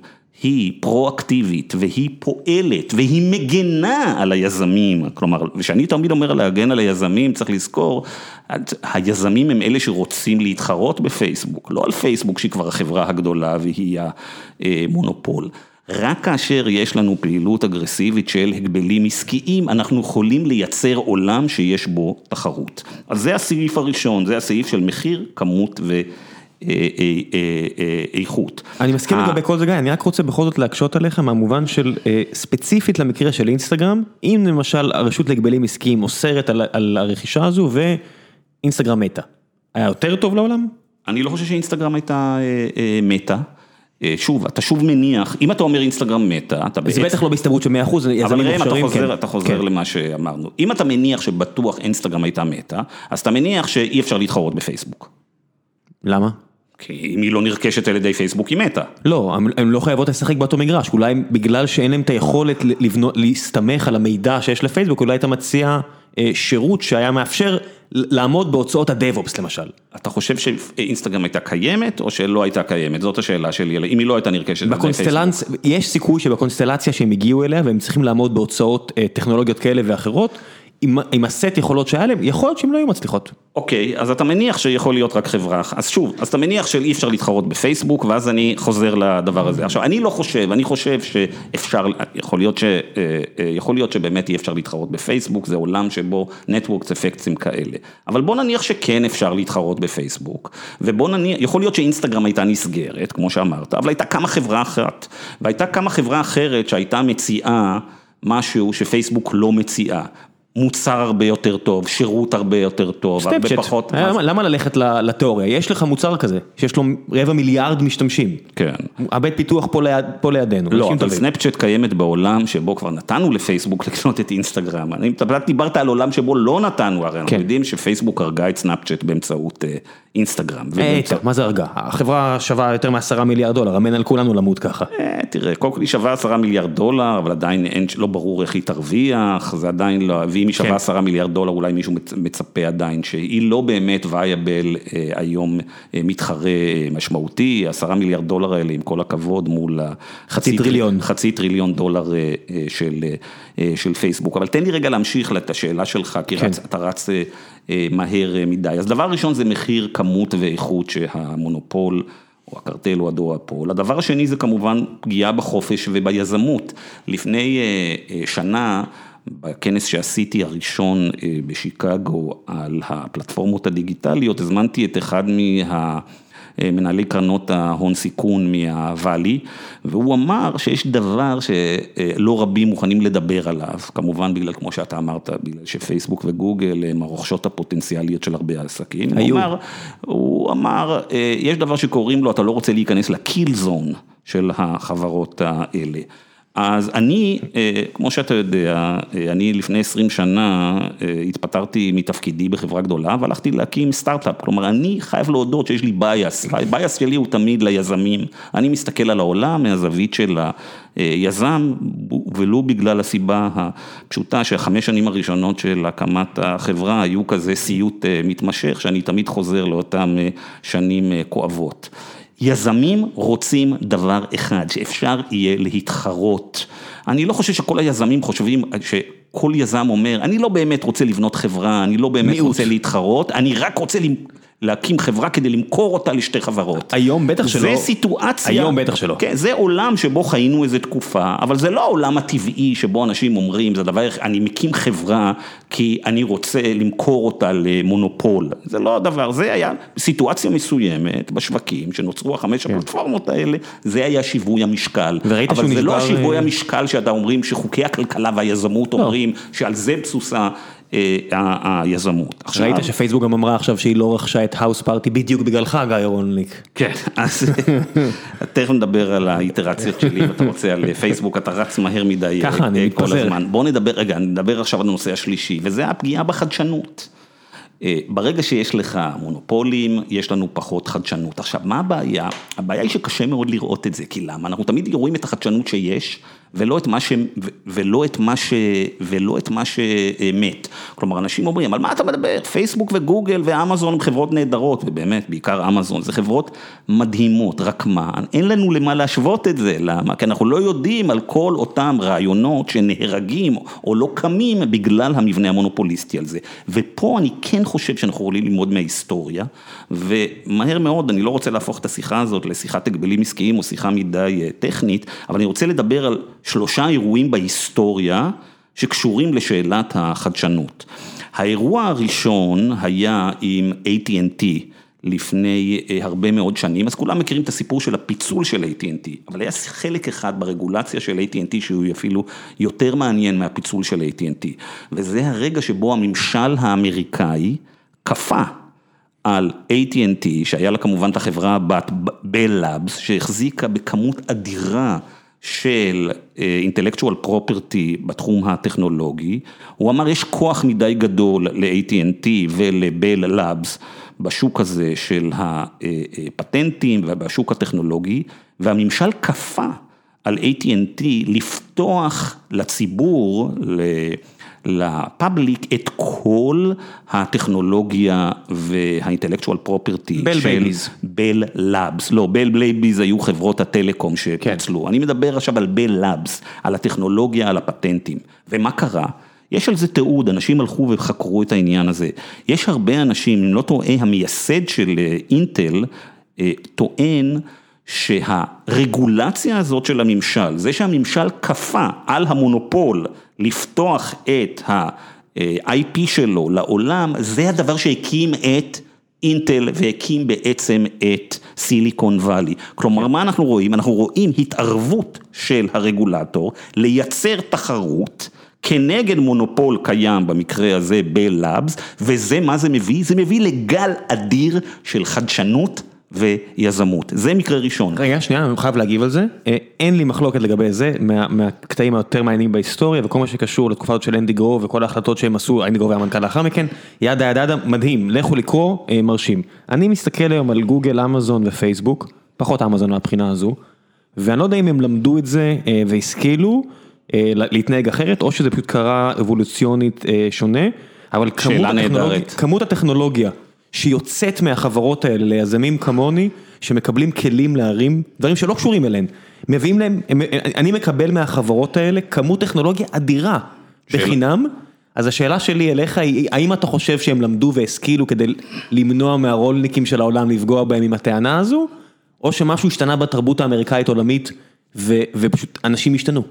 היא פרו-אקטיבית והיא פועלת והיא מגנה על היזמים, כלומר, ושאני תמיד אומר להגן על היזמים, צריך לזכור, היזמים הם אלה שרוצים להתחרות בפייסבוק, לא על פייסבוק שהיא כבר החברה הגדולה והיא המונופול. רק כאשר יש לנו פעילות אגרסיבית של הגבלים עסקיים, אנחנו יכולים לייצר עולם שיש בו תחרות. אז זה הסעיף הראשון, זה הסעיף של מחיר, כמות ו... איכות. אני מסכים לגבי כל זה גיא, אני רק רוצה בכל זאת להקשות עליך מהמובן של ספציפית למקרה של אינסטגרם, אם למשל הרשות להגבלים עסקיים אוסרת על הרכישה הזו ואינסטגרם מתה, היה יותר טוב לעולם? אני לא חושב שאינסטגרם הייתה מתה. שוב, אתה שוב מניח, אם אתה אומר אינסטגרם מתה, אתה בעצם... זה בטח לא בהסתברות של 100%, יזמים מוכשרים, כן. אתה חוזר למה שאמרנו. אם אתה מניח שבטוח אינסטגרם הייתה מתה, אז אתה מניח שאי אפשר להתחרות בפייסבוק. למה? כי אם היא לא נרכשת על ידי פייסבוק היא מתה. לא, הן לא חייבות לשחק באותו מגרש, אולי בגלל שאין להן את היכולת לבנות, להסתמך על המידע שיש לפייסבוק, אולי אתה מציע שירות שהיה מאפשר לעמוד בהוצאות הדאב-אופס למשל. אתה חושב שאינסטגרם הייתה קיימת או שלא הייתה קיימת? זאת השאלה שלי, אם היא לא הייתה נרכשת. בקונסטלנס, יש סיכוי שבקונסטלציה שהם הגיעו אליה והם צריכים לעמוד בהוצאות טכנולוגיות כאלה ואחרות. עם הסט יכולות שהיה להם, יכול להיות שהן לא היו מצליחות. אוקיי, אז אתה מניח שיכול להיות רק חברה אז שוב, אז אתה מניח שאי אפשר להתחרות בפייסבוק, ואז אני חוזר לדבר הזה. עכשיו, אני לא חושב, אני חושב שאפשר, יכול להיות ש... יכול להיות שבאמת אי אפשר להתחרות בפייסבוק, זה עולם שבו Networks אפקטים כאלה. אבל בוא נניח שכן אפשר להתחרות בפייסבוק, ובוא נניח, יכול להיות שאינסטגרם הייתה נסגרת, כמו שאמרת, אבל הייתה כמה חברה אחת, והייתה כמה חברה אחרת שהייתה מציעה משהו שפייסבוק לא מציעה. מוצר הרבה יותר טוב, שירות הרבה יותר טוב, הרבה פחות... למה ללכת לתיאוריה? יש לך מוצר כזה, שיש לו רבע מיליארד משתמשים. כן. הבית פיתוח פה לידינו. לא, אבל סנאפצ'אט קיימת בעולם שבו כבר נתנו לפייסבוק לקנות את אינסטגרם. אני דיברת על עולם שבו לא נתנו, הרי אנחנו יודעים שפייסבוק הרגה את סנאפצ'אט באמצעות אינסטגרם. מה זה הרגה? החברה שווה יותר מעשרה מיליארד דולר, אמן על כולנו למות ככה. תראה, קודם כל היא שווה עשרה מיליארד דולר, אבל עדיין לא ברור איך היא תרוויח, זה עדיין לא... ואם היא שווה עשרה מיליארד דולר, אולי מישהו מצפה עדיין שהיא לא באמת וייבל היום מתחרה משמעותי, עשרה מיליארד דולר האלה, עם כל הכבוד, מול חצי טריליון, חצי טריליון דולר של של פייסבוק, אבל תן לי רגע להמשיך את השאלה שלך, כי כן. אתה רץ מהר מדי. אז דבר ראשון זה מחיר כמות ואיכות שהמונופול. או הקרטל או הדואופול. הדבר השני זה כמובן פגיעה בחופש וביזמות. לפני שנה, בכנס שעשיתי הראשון בשיקגו על הפלטפורמות הדיגיטליות, הזמנתי את אחד מה... מנהלי קרנות ההון סיכון מהוואלי, והוא אמר שיש דבר שלא רבים מוכנים לדבר עליו, כמובן בגלל, כמו שאתה אמרת, בגלל שפייסבוק וגוגל הם הרוכשות הפוטנציאליות של הרבה עסקים. היו. הוא אמר, הוא אמר, יש דבר שקוראים לו, אתה לא רוצה להיכנס לקיל זון של החברות האלה. אז אני, כמו שאתה יודע, אני לפני 20 שנה התפטרתי מתפקידי בחברה גדולה והלכתי להקים סטארט-אפ, כלומר אני חייב להודות שיש לי bias, ה-bias שלי הוא תמיד ליזמים, אני מסתכל על העולם מהזווית של היזם ולו בגלל הסיבה הפשוטה שהחמש שנים הראשונות של הקמת החברה היו כזה סיוט מתמשך שאני תמיד חוזר לאותן שנים כואבות. יזמים רוצים דבר אחד, שאפשר יהיה להתחרות. אני לא חושב שכל היזמים חושבים שכל יזם אומר, אני לא באמת רוצה לבנות חברה, אני לא באמת מיעוט. רוצה להתחרות, אני רק רוצה להקים חברה כדי למכור אותה לשתי חברות. היום בטח שלא. זה סיטואציה. היום בטח שלא. כן, זה עולם שבו חיינו איזה תקופה, אבל זה לא העולם הטבעי שבו אנשים אומרים, זה דבר, אני מקים חברה כי אני רוצה למכור אותה למונופול. זה לא הדבר, זה היה סיטואציה מסוימת בשווקים שנוצרו החמש כן. הפלטפורמות האלה, זה היה שיווי המשקל. וראית שהוא נשבר... אבל זה לא שיווי אה, המשקל שאתה אומרים שחוקי הכלכלה והיזמות לא. אומרים שעל זה בסוסה היזמות. ראית שפייסבוק גם אמרה עכשיו שהיא לא רכשה את האוס פארטי בדיוק בגללך, גיא רונליק. כן, אז תכף נדבר על האיטרציות שלי, אם אתה רוצה על פייסבוק, אתה רץ מהר מדי ככה, אני מתפזר. בוא נדבר, רגע, נדבר עכשיו על הנושא השלישי, וזה הפגיעה בחדשנות. ברגע שיש לך מונופולים, יש לנו פחות חדשנות. עכשיו, מה הבעיה? הבעיה היא שקשה מאוד לראות את זה, כי למה? אנחנו תמיד רואים את החדשנות שיש, ולא את מה ש... ולא את מה ש... ולא את מה שמת. כלומר, אנשים אומרים, על מה אתה מדבר? פייסבוק וגוגל ואמזון הם חברות נהדרות, ובאמת, בעיקר אמזון, זה חברות מדהימות, רק מה, אין לנו למה להשוות את זה, למה? כי אנחנו לא יודעים על כל אותם רעיונות שנהרגים או לא קמים בגלל המבנה המונופוליסטי על זה. ופה אני כן חושב שאנחנו יכולים ללמוד מההיסטוריה, ומהר מאוד, אני לא רוצה להפוך את השיחה הזאת לשיחת הגבלים עסקיים או שיחה מדי אה, טכנית, אבל אני רוצה לדבר על שלושה אירועים בהיסטוריה שקשורים לשאלת החדשנות. האירוע הראשון היה עם AT&T לפני אה, הרבה מאוד שנים, אז כולם מכירים את הסיפור של הפיצול של AT&T, אבל היה חלק אחד ברגולציה של AT&T שהוא אפילו יותר מעניין מהפיצול של AT&T, וזה הרגע שבו הממשל האמריקאי כפה על AT&T, שהיה לה כמובן את החברה הבת בל לאבס, שהחזיקה בכמות אדירה של אינטלקטואל פרופרטי בתחום הטכנולוגי, הוא אמר יש כוח מדי גדול ל-AT&T ולבל לאבס בשוק הזה של הפטנטים ובשוק הטכנולוגי, והממשל כפה על AT&T לפתוח לציבור, ל public את כל הטכנולוגיה וה intellectual property של Baby Bells. Bell Labs, לא Baby Bells היו חברות הטלקום שפצלו, כן. אני מדבר עכשיו על Bell Labs, על הטכנולוגיה, על הפטנטים, ומה קרה? יש על זה תיעוד, אנשים הלכו וחקרו את העניין הזה. יש הרבה אנשים, אם לא טועה, המייסד של אה, אינטל אה, טוען שהרגולציה הזאת של הממשל, זה שהממשל כפה על המונופול לפתוח את ה-IP שלו לעולם, זה הדבר שהקים את אינטל והקים בעצם את סיליקון וואלי. כלומר, מה אנחנו רואים? אנחנו רואים התערבות של הרגולטור לייצר תחרות. כנגד מונופול קיים במקרה הזה בלאבס, וזה מה זה מביא? זה מביא לגל אדיר של חדשנות ויזמות, זה מקרה ראשון. רגע, שנייה, אני חייב להגיב על זה, אה, אין לי מחלוקת לגבי זה, מה, מהקטעים היותר מעניינים בהיסטוריה וכל מה שקשור לתקופה הזאת של אנדי גרו וכל ההחלטות שהם עשו, אנדי גרו והמנכ"ל לאחר מכן, ידה ידה ידה, מדהים, לכו לקרוא, אה, מרשים. אני מסתכל היום על גוגל, אמזון ופייסבוק, פחות אמזון מהבחינה הזו, ואני לא יודע אם הם למדו את זה אה, והשכילו, להתנהג אחרת, או שזה פשוט קרה אבולוציונית שונה, אבל כמות הטכנולוגיה, כמות הטכנולוגיה שיוצאת מהחברות האלה ליזמים כמוני, שמקבלים כלים להרים, דברים שלא קשורים אליהם, מביאים להם, אני מקבל מהחברות האלה כמות טכנולוגיה אדירה, בחינם, אז השאלה שלי אליך היא, האם אתה חושב שהם למדו והשכילו כדי למנוע מהרולניקים של העולם לפגוע בהם עם הטענה הזו, או שמשהו השתנה בתרבות האמריקאית עולמית ופשוט אנשים השתנו?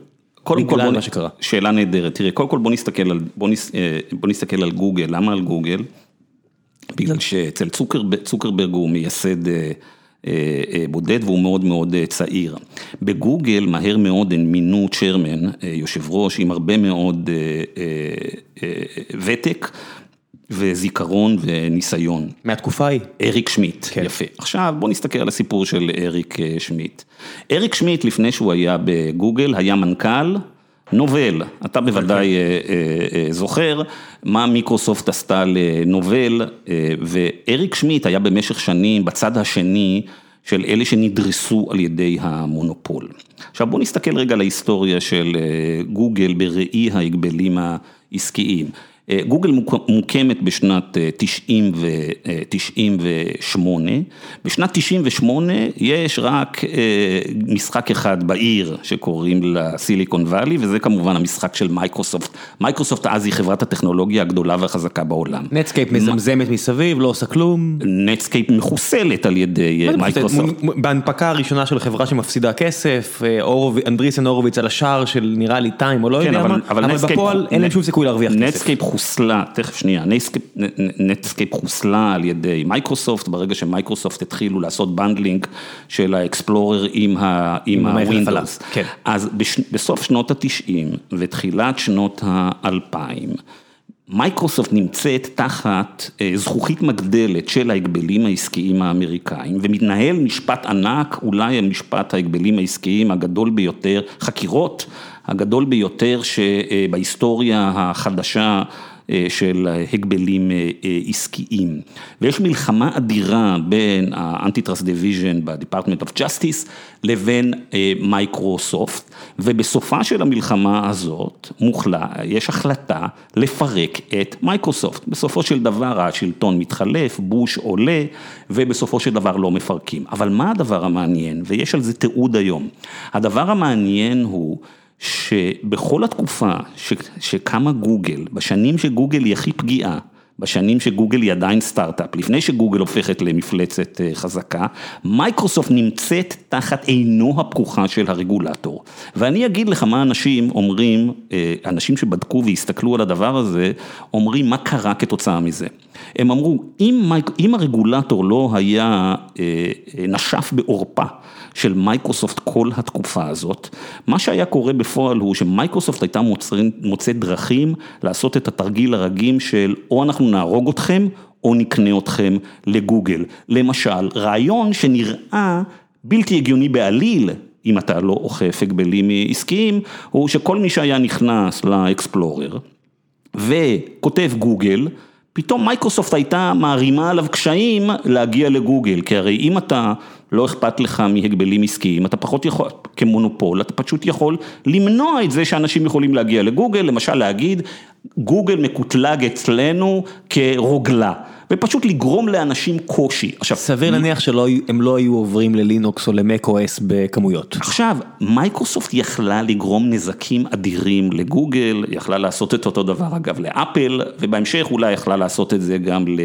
קודם כל, בוא, שאלה נהדרת, תראה, קודם כל בוא נסתכל על, בוא, נס, בוא נסתכל על גוגל, למה על גוגל? בגלל שאצל צוקרברג, צוקרברג הוא מייסד בודד והוא מאוד מאוד צעיר. בגוגל מהר מאוד הם מינו צ'רמן, יושב ראש עם הרבה מאוד ותק וזיכרון וניסיון. מהתקופה ההיא. אריק שמיט, כן. יפה. עכשיו בוא נסתכל על הסיפור של אריק שמיט. אריק שמיט לפני שהוא היה בגוגל היה מנכ"ל נובל, אתה בוודאי okay. זוכר מה מיקרוסופט עשתה לנובל, ואריק שמיט היה במשך שנים בצד השני של אלה שנדרסו על ידי המונופול. עכשיו בוא נסתכל רגע על ההיסטוריה של גוגל בראי ההגבלים העסקיים. גוגל מוקמת בשנת 98, בשנת 98 יש רק משחק אחד בעיר שקוראים לה סיליקון וואלי וזה כמובן המשחק של מייקרוסופט, מייקרוסופט אז היא חברת הטכנולוגיה הגדולה והחזקה בעולם. נטסקייפ מזמזמת מסביב, לא עושה כלום. נטסקייפ מחוסלת על ידי מייקרוסופט. בהנפקה הראשונה של חברה שמפסידה כסף, אנדריסן הורוביץ על השער של נראה לי טיים או לא יודע מה, אבל בפועל אין להם שום סיכוי להרוויח כסף. חוסלה, תכף שנייה, נטסקייפ חוסלה על ידי מייקרוסופט, ברגע שמייקרוסופט התחילו לעשות bundling של האקספלורר עם הווינדוס. כן. אז בסוף שנות התשעים ותחילת שנות האלפיים, מייקרוסופט נמצאת תחת זכוכית מגדלת של ההגבלים העסקיים האמריקאים ומתנהל משפט ענק, אולי המשפט ההגבלים העסקיים הגדול ביותר, חקירות הגדול ביותר שבהיסטוריה החדשה של הגבלים עסקיים. ויש מלחמה אדירה בין ה-Antitrust Division ב-Department of Justice לבין מייקרוסופט, ובסופה של המלחמה הזאת מוחלה, יש החלטה לפרק את מייקרוסופט. בסופו של דבר השלטון מתחלף, בוש עולה, ובסופו של דבר לא מפרקים. אבל מה הדבר המעניין, ויש על זה תיעוד היום, הדבר המעניין הוא, שבכל התקופה שקמה גוגל, בשנים שגוגל היא הכי פגיעה, בשנים שגוגל היא עדיין סטארט-אפ, לפני שגוגל הופכת למפלצת חזקה, מייקרוסופט נמצאת תחת עינו הפקוחה של הרגולטור. ואני אגיד לך מה אנשים אומרים, אנשים שבדקו והסתכלו על הדבר הזה, אומרים מה קרה כתוצאה מזה. הם אמרו, אם, אם הרגולטור לא היה נושף בעורפה, של מייקרוסופט כל התקופה הזאת, מה שהיה קורה בפועל הוא שמייקרוסופט הייתה מוצאת דרכים לעשות את התרגיל הרגיל של או אנחנו נהרוג אתכם או נקנה אתכם לגוגל. למשל, רעיון שנראה בלתי הגיוני בעליל, אם אתה לא אוכף הגבלים עסקיים, הוא שכל מי שהיה נכנס לאקספלורר וכותב גוגל, פתאום מייקרוסופט הייתה מערימה עליו קשיים להגיע לגוגל, כי הרי אם אתה לא אכפת לך מהגבלים עסקיים, אתה פחות יכול, כמונופול, אתה פשוט יכול למנוע את זה שאנשים יכולים להגיע לגוגל, למשל להגיד, גוגל מקוטלג אצלנו כרוגלה. ופשוט לגרום לאנשים קושי. עכשיו, סביר להניח שהם לא היו עוברים ללינוקס או ל Mac OS בכמויות. עכשיו, מייקרוסופט יכלה לגרום נזקים אדירים לגוגל, יכלה לעשות את אותו דבר אגב לאפל, ובהמשך אולי יכלה לעשות את זה גם ל...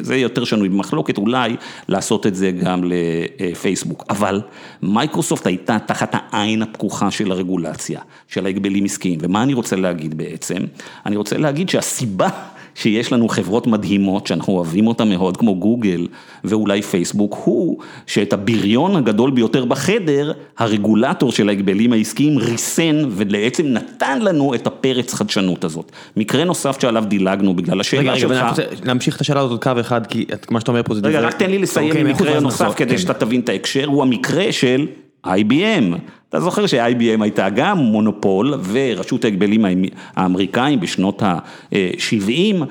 זה יותר שנוי במחלוקת, אולי לעשות את זה גם לפייסבוק. אבל מייקרוסופט הייתה תחת העין הפקוחה של הרגולציה, של ההגבלים עסקיים. ומה אני רוצה להגיד בעצם? אני רוצה להגיד שהסיבה... שיש לנו חברות מדהימות שאנחנו אוהבים אותן מאוד כמו גוגל ואולי פייסבוק הוא שאת הבריון הגדול ביותר בחדר הרגולטור של ההגבלים העסקיים ריסן ובעצם נתן לנו את הפרץ חדשנות הזאת. מקרה נוסף שעליו דילגנו בגלל השאלה שלך. רגע, רגע, להמשיך את השאלה הזאת קו אחד כי מה שאתה אומר פה זה רגע, רק תן לי לסיים עם מקרה נוסף כדי שאתה תבין את ההקשר, הוא המקרה של IBM. אתה זוכר ש-IBM הייתה גם מונופול ורשות ההגבלים האמריקאים בשנות ה-70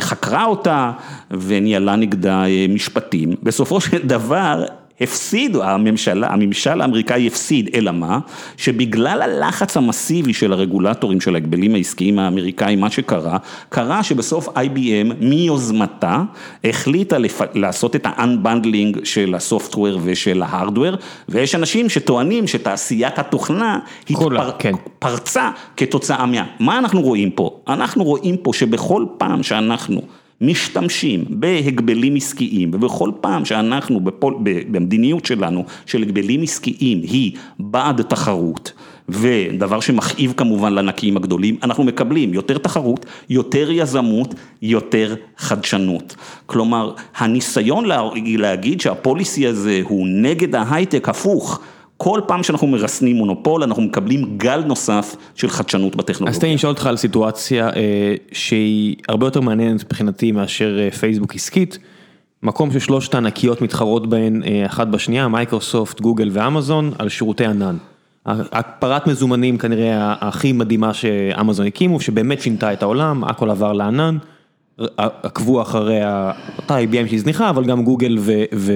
חקרה אותה וניהלה נגדה משפטים. בסופו של דבר הפסידו, הממשלה, הממשל האמריקאי הפסיד, אלא מה? שבגלל הלחץ המסיבי של הרגולטורים של ההגבלים העסקיים האמריקאים, מה שקרה, קרה שבסוף IBM מיוזמתה החליטה לפ... לעשות את ה-unbundling של הסופטוור ושל ההארדוור, ויש אנשים שטוענים שתעשיית התוכנה כולה, התפר... כן. פרצה כתוצאה מה... מה אנחנו רואים פה? אנחנו רואים פה שבכל פעם שאנחנו משתמשים בהגבלים עסקיים ובכל פעם שאנחנו בפול, במדיניות שלנו של הגבלים עסקיים היא בעד תחרות ודבר שמכאיב כמובן לענקים הגדולים, אנחנו מקבלים יותר תחרות, יותר יזמות, יותר חדשנות. כלומר, הניסיון להגיד שה policy הזה הוא נגד ההייטק הפוך. כל פעם שאנחנו מרסנים מונופול, אנחנו מקבלים גל נוסף של חדשנות בטכנולוגיה. אז תן לי לשאול אותך על סיטואציה אה, שהיא הרבה יותר מעניינת מבחינתי מאשר אה, פייסבוק עסקית. מקום ששלושת הענקיות מתחרות בהן אה, אחת בשנייה, מייקרוסופט, גוגל ואמזון, על שירותי ענן. הפרת מזומנים כנראה הכי מדהימה שאמזון הקימו, שבאמת שינתה את העולם, הכל עבר לענן. עקבו אחרי אותה IBM שהזניחה, אבל גם גוגל ו... ו...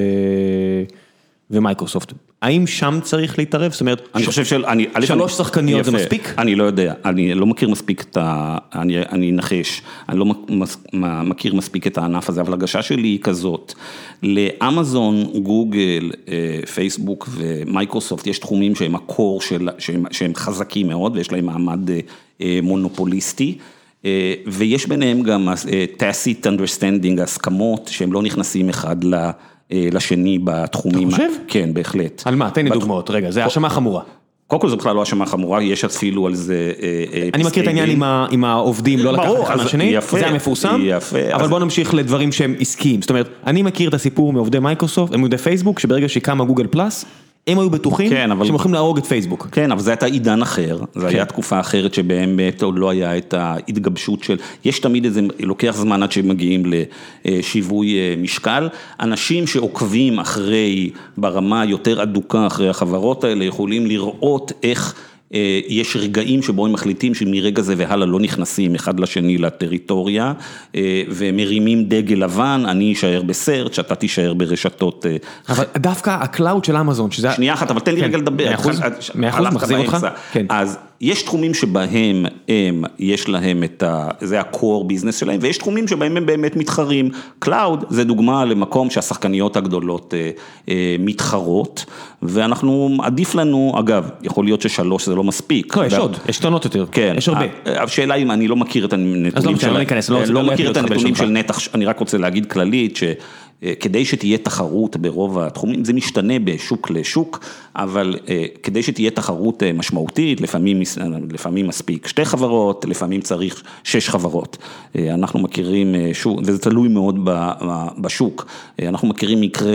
ומייקרוסופט. האם שם צריך להתערב? זאת אומרת, אני חושב של... אני, שלוש שחקניות זה מספיק? אני לא יודע, אני לא מכיר מספיק את ה... אני אני אנחש, אני לא מכיר מספיק את הענף הזה, אבל הגישה שלי היא כזאת, לאמזון, גוגל, אה, פייסבוק ומייקרוסופט יש תחומים שהם ה core של... שהם שהם חזקים מאוד ויש להם מעמד אה, מונופוליסטי. ויש ביניהם גם tacit understanding, הסכמות שהם לא נכנסים אחד ל... לשני בתחומים. אתה חושב? כן, בהחלט. על מה? תן לי דוגמאות, רגע, זה האשמה חמורה. קודם כל זו בכלל לא האשמה חמורה, יש אפילו על זה פסקי אני מכיר את העניין עם העובדים, לא לקחת אחד מהשני, זה המפורסם, אבל בוא נמשיך לדברים שהם עסקיים, זאת אומרת, אני מכיר את הסיפור מעובדי מייקרוסופט, מעובדי פייסבוק, שברגע שקמה גוגל פלאס, הם היו בטוחים כן, אבל... שהם הולכים להרוג את פייסבוק. כן, אבל זה הייתה עידן אחר, זו כן. הייתה תקופה אחרת שבאמת עוד לא היה את ההתגבשות של, יש תמיד איזה, לוקח זמן עד שמגיעים לשיווי אה, משקל, אנשים שעוקבים אחרי, ברמה יותר אדוקה אחרי החברות האלה, יכולים לראות איך יש רגעים שבו הם מחליטים שמרגע זה והלאה לא נכנסים אחד לשני לטריטוריה אה, ומרימים דגל לבן, אני אשאר בסרצ', אתה תישאר ברשתות. אה, אבל דווקא ה cloud של אמזון, שזה... שנייה אחת, אבל תן לי כן, רגע לדבר. מאה אחוז, מאה אחוז, מחזיר אותך. כן. אז יש תחומים שבהם הם, יש להם את ה... זה ה-core business שלהם, ויש תחומים שבהם הם באמת מתחרים. Cloud זה דוגמה למקום שהשחקניות הגדולות אה, אה, מתחרות, ואנחנו, עדיף לנו, אגב, יכול להיות ששלוש זה לא מספיק. לא, יש עוד, יש קטנות יותר, כן, יש הרבה. השאלה אם אני לא מכיר את הנתונים של... אז לא ניכנס, לא, לא מכיר את הנתונים של נתח, אני רק רוצה להגיד כללית, ש... כדי שתהיה תחרות ברוב התחומים, זה משתנה בשוק לשוק, אבל כדי שתהיה תחרות משמעותית, לפעמים, לפעמים מספיק שתי חברות, לפעמים צריך שש חברות. אנחנו מכירים, וזה תלוי מאוד בשוק, אנחנו מכירים מקרה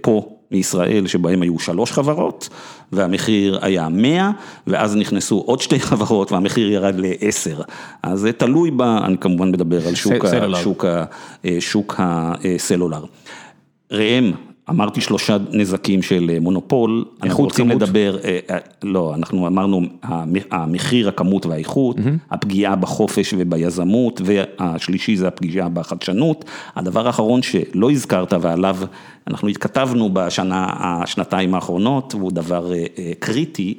פה. מישראל שבהם היו שלוש חברות והמחיר היה 100 ואז נכנסו עוד שתי חברות והמחיר ירד ל-10. אז זה תלוי בה, אני כמובן מדבר על שוק, שוק, שוק הסלולר. ראם, אמרתי שלושה נזקים של מונופול, אנחנו רוצים כמות. לדבר, לא, אנחנו אמרנו המחיר, הכמות והאיכות, mm-hmm. הפגיעה בחופש וביזמות, והשלישי זה הפגיעה בחדשנות. הדבר האחרון שלא הזכרת ועליו אנחנו התכתבנו בשנה, השנתיים האחרונות, והוא דבר קריטי.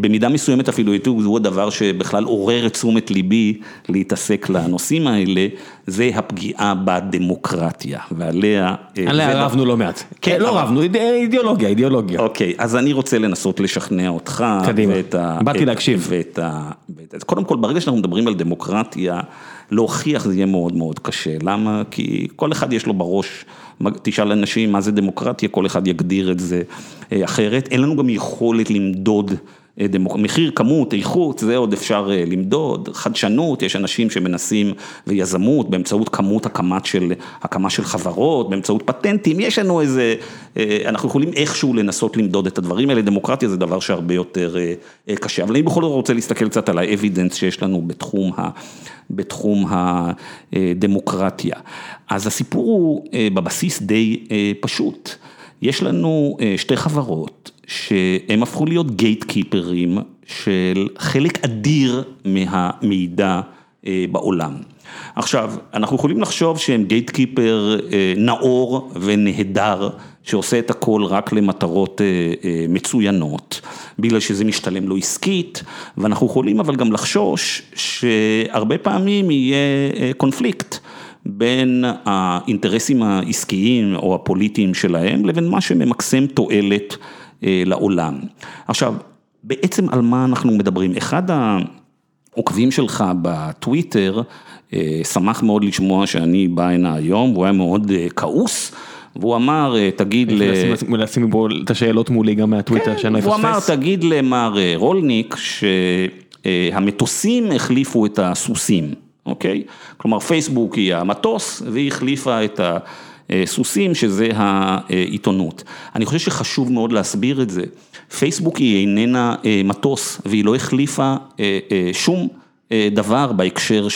במידה מסוימת אפילו הוא הדבר שבכלל עורר את תשומת ליבי להתעסק לנושאים האלה, זה הפגיעה בדמוקרטיה ועליה... עליה רבנו לא מעט. כן, לא רבנו, אידיאולוגיה, אידיאולוגיה. אוקיי, אז אני רוצה לנסות לשכנע אותך. קדימה, באתי להקשיב. קודם כל, ברגע שאנחנו מדברים על דמוקרטיה, להוכיח זה יהיה מאוד מאוד קשה. למה? כי כל אחד יש לו בראש, תשאל אנשים מה זה דמוקרטיה, כל אחד יגדיר את זה אחרת. אין לנו גם יכולת למדוד. מחיר, כמות, איכות, זה עוד אפשר למדוד, חדשנות, יש אנשים שמנסים, ויזמות באמצעות כמות הקמת של, הקמה של חברות, באמצעות פטנטים, יש לנו איזה, אנחנו יכולים איכשהו לנסות למדוד את הדברים האלה, דמוקרטיה זה דבר שהרבה יותר קשה, אבל אני בכל זאת רוצה להסתכל קצת על האבידנס שיש לנו בתחום ה... בתחום הדמוקרטיה. אז הסיפור הוא בבסיס די פשוט. יש לנו שתי חברות שהם הפכו להיות גייט קיפרים של חלק אדיר מהמידע בעולם. עכשיו, אנחנו יכולים לחשוב שהם גייט קיפר נאור ונהדר, שעושה את הכל רק למטרות מצוינות, בגלל שזה משתלם לו עסקית, ואנחנו יכולים אבל גם לחשוש שהרבה פעמים יהיה קונפליקט. בין האינטרסים העסקיים או הפוליטיים שלהם לבין מה שממקסם תועלת לעולם. עכשיו, בעצם על מה אנחנו מדברים? אחד העוקבים שלך בטוויטר שמח מאוד לשמוע שאני בא הנה היום, והוא היה מאוד כעוס. והוא אמר, תגיד ל... לשים פה את השאלות מולי גם מהטוויטר, שאני לא אפספס. הוא אמר, תגיד למר רולניק שהמטוסים החליפו את הסוסים, אוקיי? כלומר, פייסבוק היא המטוס, והיא החליפה את הסוסים, שזה העיתונות. אני חושב שחשוב מאוד להסביר את זה. פייסבוק היא איננה מטוס, והיא לא החליפה שום דבר בהקשר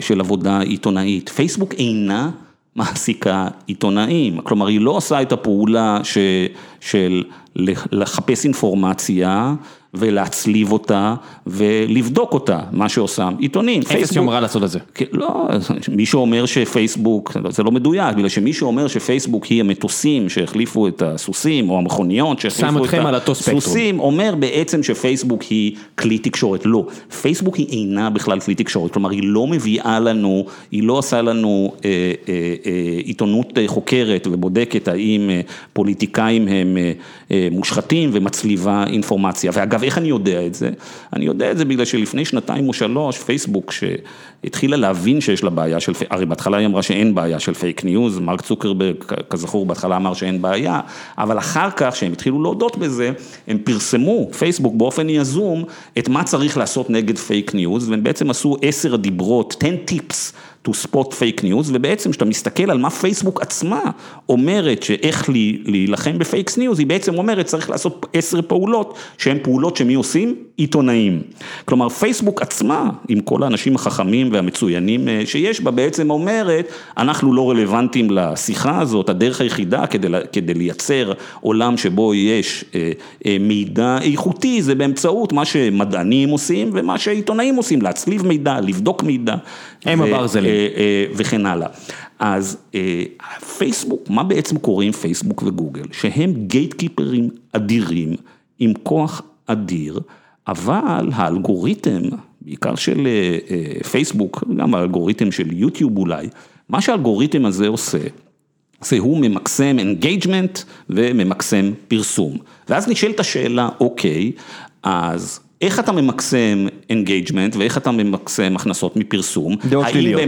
של עבודה עיתונאית. פייסבוק אינה מעסיקה עיתונאים, כלומר היא לא עושה את הפעולה של לחפש אינפורמציה ולהצליב אותה ולבדוק אותה, מה שעושה עיתונים. אפס יומרה לעשות את זה. לא, מי שאומר שפייסבוק, זה לא מדויק, בגלל שמי שאומר שפייסבוק היא המטוסים שהחליפו את הסוסים, או המכוניות שהחליפו את הסוסים, אומר בעצם שפייסבוק היא כלי תקשורת, לא, פייסבוק היא אינה בכלל כלי תקשורת, כלומר היא לא מביאה לנו, היא לא עושה לנו עיתונות חוקרת ובודקת האם פוליטיקאים הם מושחתים ומצליבה אינפורמציה, ואגב איך אני יודע את זה? אני יודע את זה בגלל שלפני שנתיים או שלוש, פייסבוק שהתחילה להבין שיש לה בעיה של, הרי בהתחלה היא אמרה שאין בעיה של פייק ניוז, מרק צוקרברג כזכור בהתחלה אמר שאין בעיה, אבל אחר כך שהם התחילו להודות בזה, הם פרסמו, פייסבוק באופן יזום, את מה צריך לעשות נגד פייק ניוז, והם בעצם עשו עשר דיברות, 10 tips. To spot fake news, ובעצם כשאתה מסתכל על מה פייסבוק עצמה אומרת שאיך להילחם בפייק ניוז, היא בעצם אומרת צריך לעשות עשר פעולות שהן פעולות שמי עושים? עיתונאים. כלומר פייסבוק עצמה, עם כל האנשים החכמים והמצוינים שיש בה, בעצם אומרת אנחנו לא רלוונטיים לשיחה הזאת, הדרך היחידה כדי, כדי לייצר עולם שבו יש מידע איכותי זה באמצעות מה שמדענים עושים ומה שעיתונאים עושים, להצליב מידע, לבדוק מידע. הם הברזלים. וכן הלאה. אז פייסבוק, מה בעצם קורה עם פייסבוק וגוגל? שהם gatekeeperים אדירים, עם כוח אדיר, אבל האלגוריתם, בעיקר של פייסבוק, גם האלגוריתם של יוטיוב אולי, מה שהאלגוריתם הזה עושה, זה הוא ממקסם engagement וממקסם פרסום. ואז נשאלת השאלה, אוקיי, אז איך אתה ממקסם engagement ואיך אתה ממקסם הכנסות מפרסום? דעות שליליות.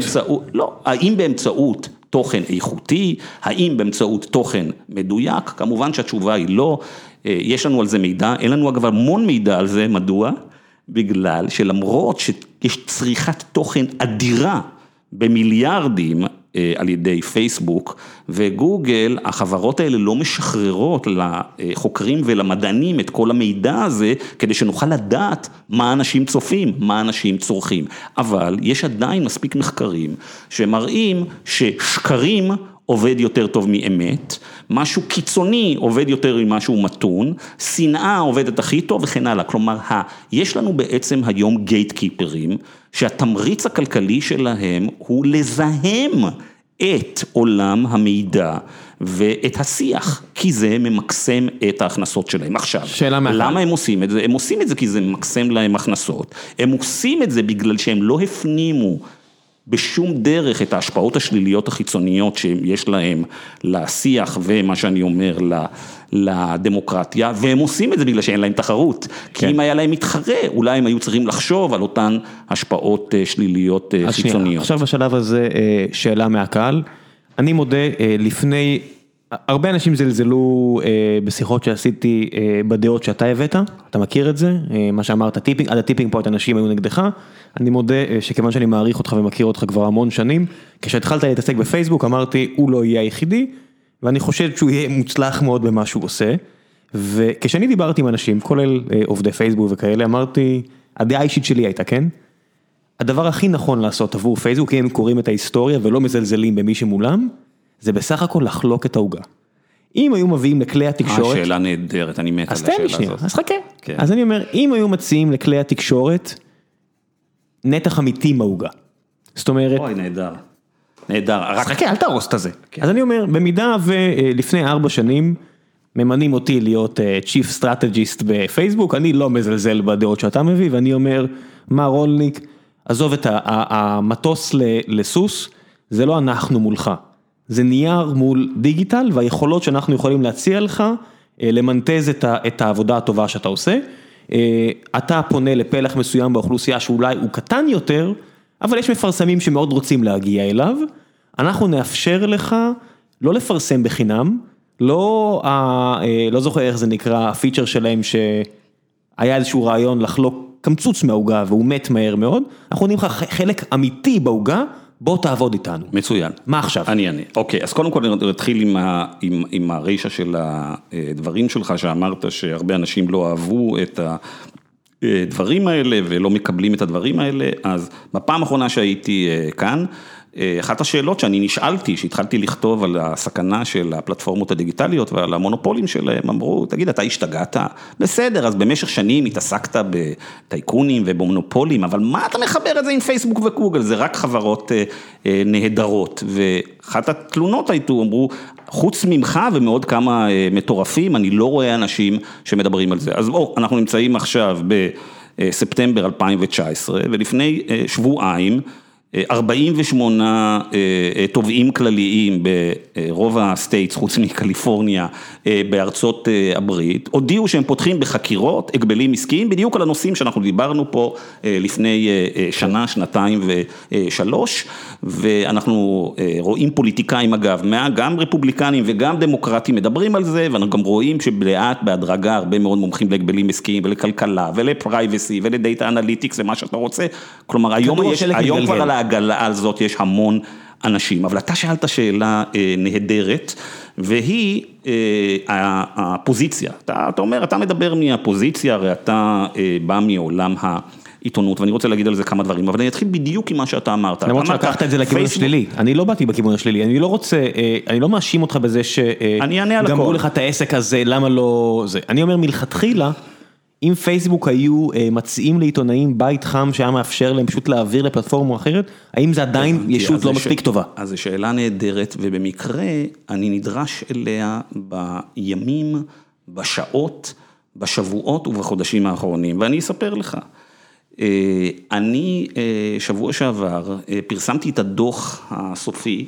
לא, האם באמצעות תוכן איכותי, האם באמצעות תוכן מדויק? כמובן שהתשובה היא לא, יש לנו על זה מידע, אין לנו אגב המון מידע על זה, מדוע? בגלל שלמרות שיש צריכת תוכן אדירה במיליארדים, על ידי פייסבוק וגוגל, החברות האלה לא משחררות לחוקרים ולמדענים את כל המידע הזה, כדי שנוכל לדעת מה אנשים צופים, מה אנשים צורכים. אבל יש עדיין מספיק מחקרים שמראים ששקרים עובד יותר טוב מאמת, משהו קיצוני עובד יותר ממשהו מתון, שנאה עובדת הכי טוב וכן הלאה, כלומר, יש לנו בעצם היום גייט קיפרים, שהתמריץ הכלכלי שלהם הוא לזהם את עולם המידע ואת השיח, כי זה ממקסם את ההכנסות שלהם. עכשיו, שאלה מהקהל. למה הם עושים את זה? הם עושים את זה כי זה ממקסם להם הכנסות, הם עושים את זה בגלל שהם לא הפנימו בשום דרך את ההשפעות השליליות החיצוניות שיש להם לשיח ומה שאני אומר לדמוקרטיה, והם עושים את זה בגלל שאין להם תחרות. כי אם היה להם מתחרה, אולי הם היו צריכים לחשוב על אותן השפעות שליליות חיצוניות. עכשיו בשלב הזה שאלה מהקהל, אני מודה לפני, הרבה אנשים זלזלו בשיחות שעשיתי בדעות שאתה הבאת, אתה מכיר את זה, מה שאמרת, tipping, עד ה tipping point אנשים היו נגדך, אני מודה שכיוון שאני מעריך אותך ומכיר אותך כבר המון שנים, כשהתחלת להתעסק בפייסבוק אמרתי הוא לא יהיה היחידי, ואני חושב שהוא יהיה מוצלח מאוד במה שהוא עושה, וכשאני דיברתי עם אנשים, כולל עובדי פייסבוק וכאלה, אמרתי, הדעה האישית שלי הייתה, כן? הדבר הכי נכון לעשות עבור פייסבוק, אם הם קוראים את ההיסטוריה ולא מזלזלים במי שמולם, זה בסך הכל לחלוק את העוגה. אם היו מביאים לכלי התקשורת... השאלה נהדרת, אני מת על השאלה הזאת. אז תן לי שנייה, אז חכה. אז אני אומר, אם היו מציעים לכלי התקשורת, נתח אמיתי מהעוגה. זאת אומרת... אוי, נהדר. נהדר. רק חכה, אל תהרוס את הזה. אז אני אומר, במידה ולפני ארבע שנים ממנים אותי להיות אה, Chief Strategist בפייסבוק, אני לא מזלזל בדעות שאתה מביא, ואני אומר, מר רולניק, עזוב את המטוס לסוס, זה לא אנחנו מולך, זה נייר מול דיגיטל, והיכולות שאנחנו יכולים להציע לך, אה, למנטז את העבודה הטובה שאתה עושה. אה, אתה פונה לפלח מסוים באוכלוסייה שאולי הוא קטן יותר, אבל יש מפרסמים שמאוד רוצים להגיע אליו, אנחנו נאפשר לך לא לפרסם בחינם, לא, ה- אה, לא זוכר איך זה נקרא, הפיצ'ר שלהם שהיה איזשהו רעיון לחלוק קמצוץ מהעוגה והוא מת מהר מאוד, אנחנו נותנים לך חלק אמיתי בעוגה, בוא תעבוד איתנו. מצוין. מה עכשיו? אני אענה. אוקיי, אז קודם כל אני אתחיל עם, ה, עם, עם הרישה של הדברים שלך, שאמרת שהרבה אנשים לא אהבו את הדברים האלה ולא מקבלים את הדברים האלה, אז בפעם האחרונה שהייתי אה, כאן, אה, אחת השאלות שאני נשאלתי, שהתחלתי לכתוב על הסכנה של הפלטפורמות הדיגיטליות ועל המונופולים שלהם, אמרו, תגיד, אתה השתגעת? בסדר, אז במשך שנים התעסקת בטייקונים ובמונופולים, אבל מה אתה מחבר את זה עם פייסבוק וגוגל? זה רק חברות אה, אה, נהדרות. ואחת התלונות היו, אמרו, חוץ ממך ומעוד כמה אה, מטורפים, אני לא רואה אנשים שמדברים על זה. אז בואו, אנחנו נמצאים עכשיו בספטמבר 2019, ולפני אה, שבועיים, 48 תובעים כלליים ברוב ה states, חוץ מקליפורניה, בארצות הברית, הודיעו שהם פותחים בחקירות, הגבלים עסקיים, בדיוק על הנושאים שאנחנו דיברנו פה לפני שנה, שנתיים ושלוש, ואנחנו רואים פוליטיקאים אגב, גם רפובליקנים וגם דמוקרטים מדברים על זה, ואנחנו גם רואים שלאט בהדרגה הרבה מאוד מומחים להגבלים עסקיים ולכלכלה ול privacy ול data analytics ומה שאתה רוצה, כלומר היום, יש, היום כבר על העגלה הזאת יש המון אנשים, אבל אתה שאלת שאלה אה, נהדרת, והיא אה, הפוזיציה, אתה, אתה אומר, אתה מדבר מהפוזיציה, הרי אתה אה, בא מעולם ה... עיתונות, ואני רוצה להגיד על זה כמה דברים, אבל אני אתחיל בדיוק עם מה שאתה אמרת. למרות שלקחת את זה לכיוון השלילי, אני לא באתי בכיוון השלילי, אני לא רוצה, אני לא מאשים אותך בזה שגמרו לך את העסק הזה, למה לא זה, אני אומר מלכתחילה, אם פייסבוק היו מציעים לעיתונאים בית חם שהיה מאפשר להם פשוט להעביר לפלטפורמה אחרת, האם זה עדיין ישות לא מספיק טובה? אז זו שאלה נהדרת, ובמקרה אני נדרש אליה בימים, בשעות, בשבועות ובחודשים האחרונים, ואני אספר לך. אני שבוע שעבר פרסמתי את הדוח הסופי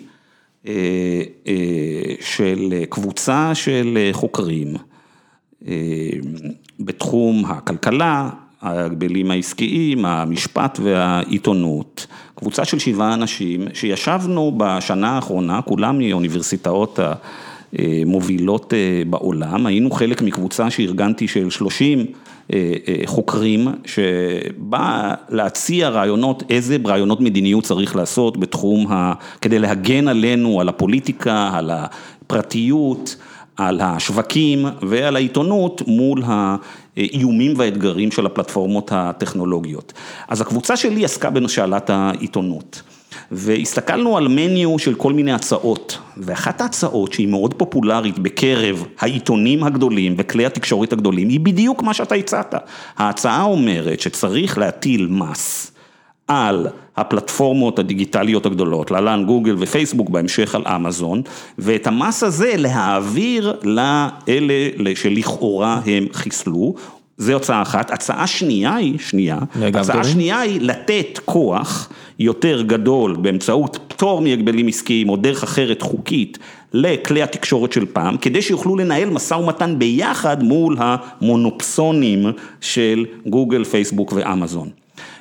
של קבוצה של חוקרים בתחום הכלכלה, ההגבלים העסקיים, המשפט והעיתונות, קבוצה של שבעה אנשים שישבנו בשנה האחרונה, כולם מאוניברסיטאות המובילות בעולם, היינו חלק מקבוצה שארגנתי של 30 חוקרים, שבא להציע רעיונות, איזה רעיונות מדיניות צריך לעשות בתחום, ה... כדי להגן עלינו, על הפוליטיקה, על הפרטיות. על השווקים ועל העיתונות מול האיומים והאתגרים של הפלטפורמות הטכנולוגיות. אז הקבוצה שלי עסקה בשאלת העיתונות, והסתכלנו על מניו של כל מיני הצעות, ואחת ההצעות שהיא מאוד פופולרית בקרב העיתונים הגדולים וכלי התקשורת הגדולים, היא בדיוק מה שאתה הצעת. ההצעה אומרת שצריך להטיל מס. על הפלטפורמות הדיגיטליות הגדולות, להלן גוגל ופייסבוק, בהמשך על אמזון, ואת המס הזה להעביר לאלה שלכאורה הם חיסלו, זה הצעה אחת, הצעה שנייה היא, שנייה, הצעה שנייה היא לתת כוח יותר גדול באמצעות פטור מהגבלים עסקיים או דרך אחרת חוקית לכלי התקשורת של פעם, כדי שיוכלו לנהל משא ומתן ביחד מול המונופסונים של גוגל, פייסבוק ואמזון.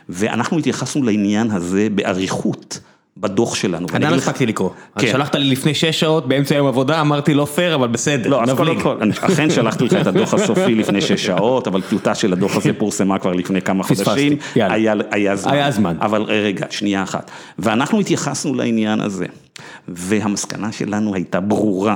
ואנחנו התייחסנו לעניין הזה באריכות בדוח שלנו. עדיין לא הספקתי לקרוא, שלחת לי לפני שש שעות באמצע יום עבודה, אמרתי לא פייר אבל בסדר, לא, אז קודם כל, אכן שלחתי לך את הדוח הסופי לפני שש שעות, אבל טיוטה של הדוח הזה פורסמה כבר לפני כמה חודשים, היה זמן, היה זמן, אבל רגע, שנייה אחת, ואנחנו התייחסנו לעניין הזה, והמסקנה שלנו הייתה ברורה,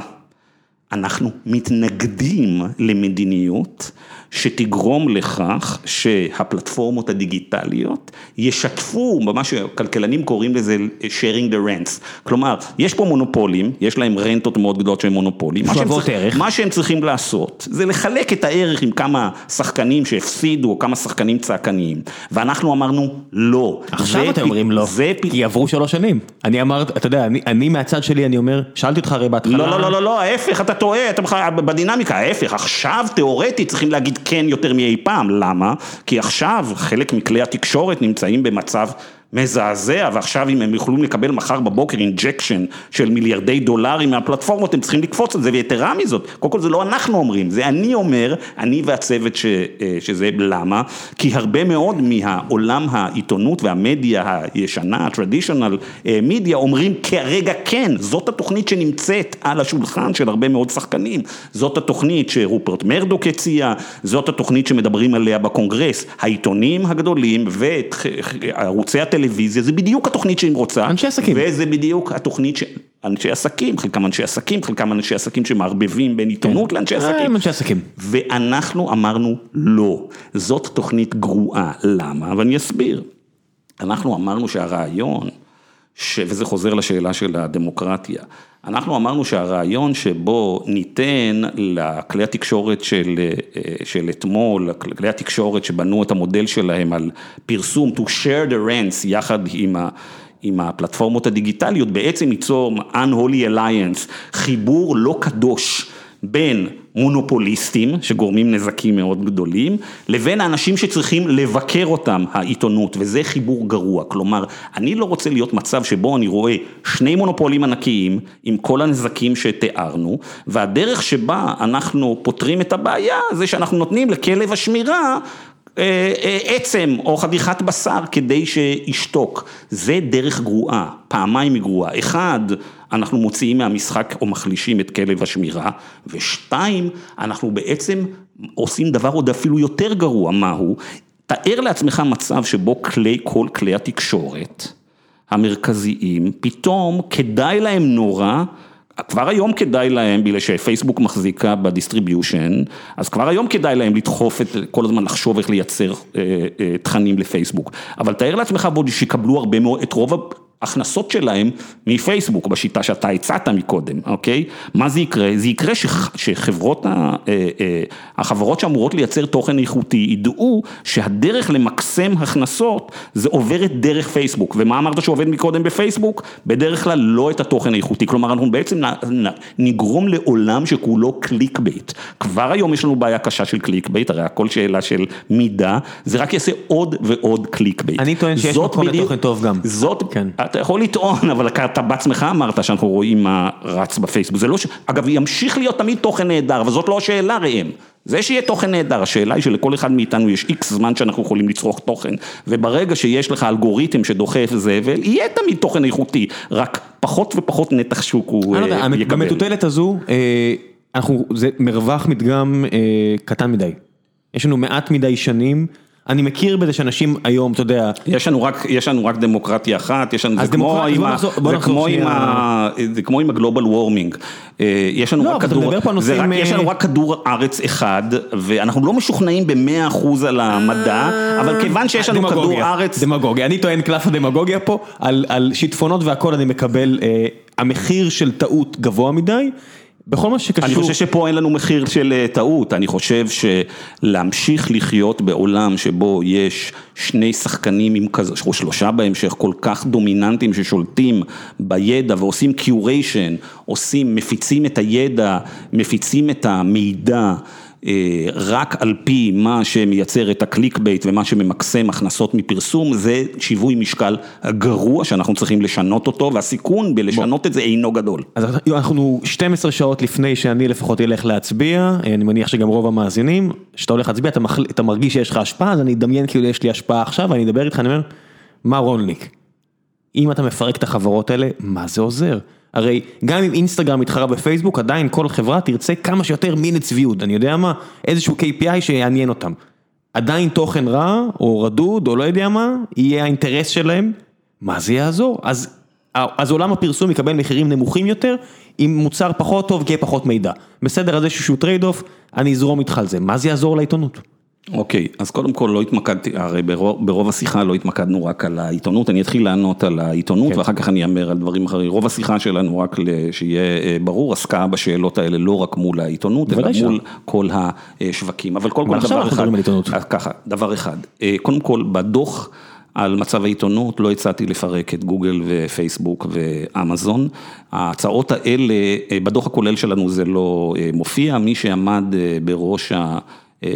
אנחנו מתנגדים למדיניות שתגרום לכך שהפלטפורמות הדיגיטליות ישתפו במה שכלכלנים קוראים לזה sharing the rents, כלומר יש פה מונופולים, יש להם רנטות מאוד גדולות שהם מונופולים, שוות ערך, מה שהם צריכים לעשות זה לחלק את הערך עם כמה שחקנים שהפסידו או כמה שחקנים צעקניים. ואנחנו אמרנו לא. עכשיו אתם אומרים לא, כי עברו שלוש שנים, אני אמרת, אתה יודע, אני מהצד שלי אני אומר, שאלתי אותך הרי בהתחלה, לא לא לא לא, ההפך אתה טועה, אתה בדינמיקה, ההפך, עכשיו תיאורטית צריכים להגיד כן יותר מאי פעם, למה? כי עכשיו חלק מכלי התקשורת נמצאים במצב מזעזע, ועכשיו אם הם יכולים לקבל מחר בבוקר injection של מיליארדי דולרים מהפלטפורמות, הם צריכים לקפוץ על זה, ויתרה מזאת, קודם כל זה לא אנחנו אומרים, זה אני אומר, אני והצוות ש, אה, שזה, למה? כי הרבה מאוד מהעולם העיתונות והמדיה הישנה, ה-traditional media, אומרים כרגע כן, זאת התוכנית שנמצאת על השולחן של הרבה מאוד שחקנים, זאת התוכנית שרופרט מרדוק הציע, זאת התוכנית שמדברים עליה בקונגרס, העיתונים הגדולים וערוצי הטלוויזיה, טלוויזיה, זה בדיוק התוכנית שהיא רוצה. אנשי עסקים. וזה בדיוק התוכנית ש... אנשי עסקים, חלקם אנשי עסקים, חלקם אנשי עסקים שמערבבים בין עיתונות כן. לאנשי עסקים. הם אנשי עסקים. ואנחנו אמרנו לא, זאת תוכנית גרועה, למה? ואני אסביר. אנחנו אמרנו שהרעיון, ש... וזה חוזר לשאלה של הדמוקרטיה, אנחנו אמרנו שהרעיון שבו ניתן לכלי התקשורת של, של אתמול, כלי התקשורת שבנו את המודל שלהם על פרסום, to share the rents יחד עם ה... עם הפלטפורמות הדיגיטליות, בעצם ייצור unholy alliance, חיבור לא קדוש בין מונופוליסטים שגורמים נזקים מאוד גדולים, לבין האנשים שצריכים לבקר אותם, העיתונות, וזה חיבור גרוע. כלומר, אני לא רוצה להיות מצב שבו אני רואה שני מונופולים ענקיים עם כל הנזקים שתיארנו, והדרך שבה אנחנו פותרים את הבעיה זה שאנחנו נותנים לכלב השמירה עצם או חתיכת בשר כדי שישתוק, זה דרך גרועה, פעמיים היא גרועה, אחד, אנחנו מוציאים מהמשחק או מחלישים את כלב השמירה, ושתיים, אנחנו בעצם עושים דבר עוד אפילו יותר גרוע, מהו? תאר לעצמך מצב שבו כלי, כל כלי התקשורת המרכזיים, פתאום כדאי להם נורא כבר היום כדאי להם, בגלל שפייסבוק מחזיקה ב distribution, אז כבר היום כדאי להם לדחוף את, כל הזמן לחשוב איך לייצר אה, אה, תכנים לפייסבוק. אבל תאר לעצמך בודי שיקבלו הרבה מאוד, את רוב הכנסות שלהם מפייסבוק, בשיטה שאתה הצעת מקודם, אוקיי? מה זה יקרה? זה יקרה שחברות, אה, אה, החברות שאמורות לייצר תוכן איכותי ידעו שהדרך למקסם הכנסות זה עוברת דרך פייסבוק, ומה אמרת שעובד מקודם בפייסבוק? בדרך כלל לא את התוכן האיכותי, כלומר אנחנו בעצם נגרום לעולם שכולו clickbait. כבר היום יש לנו בעיה קשה של clickbait, הרי הכל שאלה של מידה, זה רק יעשה עוד ועוד clickbait. אני טוען שיש מקום לתוכן טוב גם. זאת, כן. אתה יכול לטעון, אבל אתה בעצמך אמרת שאנחנו רואים מה רץ בפייסבוק, זה לא ש... אגב, ימשיך להיות תמיד תוכן נהדר, אבל זאת לא השאלה ראם. זה שיהיה תוכן נהדר, השאלה היא שלכל אחד מאיתנו יש איקס זמן שאנחנו יכולים לצרוך תוכן, וברגע שיש לך אלגוריתם שדוחף זבל, יהיה תמיד תוכן איכותי, רק פחות ופחות נתח שוק הוא לא יודע, יקבל. במטוטלת הזו, אה, אנחנו, זה מרווח מדגם אה, קטן מדי. יש לנו מעט מדי שנים. אני מכיר בזה שאנשים היום, אתה יודע... יש לנו רק, יש לנו רק דמוקרטיה אחת, יש לנו, זה כמו עם ה... זה כמו עם ה... זה כמו עם הגלובל וורמינג. אה, יש לנו לא, רק כדור, זה רק, יש לנו רק כדור ארץ אחד, ואנחנו לא משוכנעים במאה אחוז על המדע, אבל כיוון שיש לנו כדור ארץ... דמגוגיה, אני טוען קלף הדמגוגיה פה, על שיטפונות והכל אני מקבל, אה, המחיר של טעות גבוה מדי. בכל מה שקשור... אני חושב שפה אין לנו מחיר של אה, טעות, אני חושב שלהמשיך לחיות בעולם שבו יש שני שחקנים עם כזה, או שלושה בהמשך, כל כך דומיננטיים ששולטים בידע ועושים curation, עושים, מפיצים את הידע, מפיצים את המידע. אה, רק על פי מה שמייצר את ה clickbait ומה שממקסם הכנסות מפרסום, זה שיווי משקל גרוע שאנחנו צריכים לשנות אותו, והסיכון בלשנות. את זה אינו גדול. אז אנחנו 12 שעות לפני שאני לפחות אלך להצביע, אני מניח שגם רוב המאזינים, כשאתה הולך להצביע אתה, מחל... אתה מרגיש שיש לך השפעה, אז אני אדמיין כאילו יש לי השפעה עכשיו, ואני אדבר איתך, אני אומר, מה רולניק? אם אתה מפרק את החברות האלה, מה זה עוזר? הרי גם אם אינסטגרם מתחרה בפייסבוק, עדיין כל חברה תרצה כמה שיותר מינץ ויוד, אני יודע מה, איזשהו KPI שיעניין אותם. עדיין תוכן רע, או רדוד, או לא יודע מה, יהיה האינטרס שלהם, מה זה יעזור? אז אז עולם הפרסום יקבל מחירים נמוכים יותר, אם מוצר פחות טוב, כי יהיה פחות מידע. בסדר, אז יש איזשהו trade-off, אני אזרום איתך על זה, מה זה יעזור לעיתונות? אוקיי, אוקיי, אז קודם כל לא התמקדתי, הרי ברוב, ברוב השיחה לא התמקדנו רק על העיתונות, אני אתחיל לענות על העיתונות כן. ואחר כך אני אאמר על דברים אחרים. רוב השיחה שלנו, רק שיהיה אה, ברור, עסקה בשאלות האלה לא רק מול העיתונות, אלא מול כל השווקים. אבל קודם כל דבר אחד, ככה, דבר אחד, אה, קודם כל בדוח על מצב העיתונות לא הצעתי לפרק את גוגל ופייסבוק ואמזון. ההצעות האלה, אה, בדוח הכולל שלנו זה לא מופיע, מי שעמד בראש ה...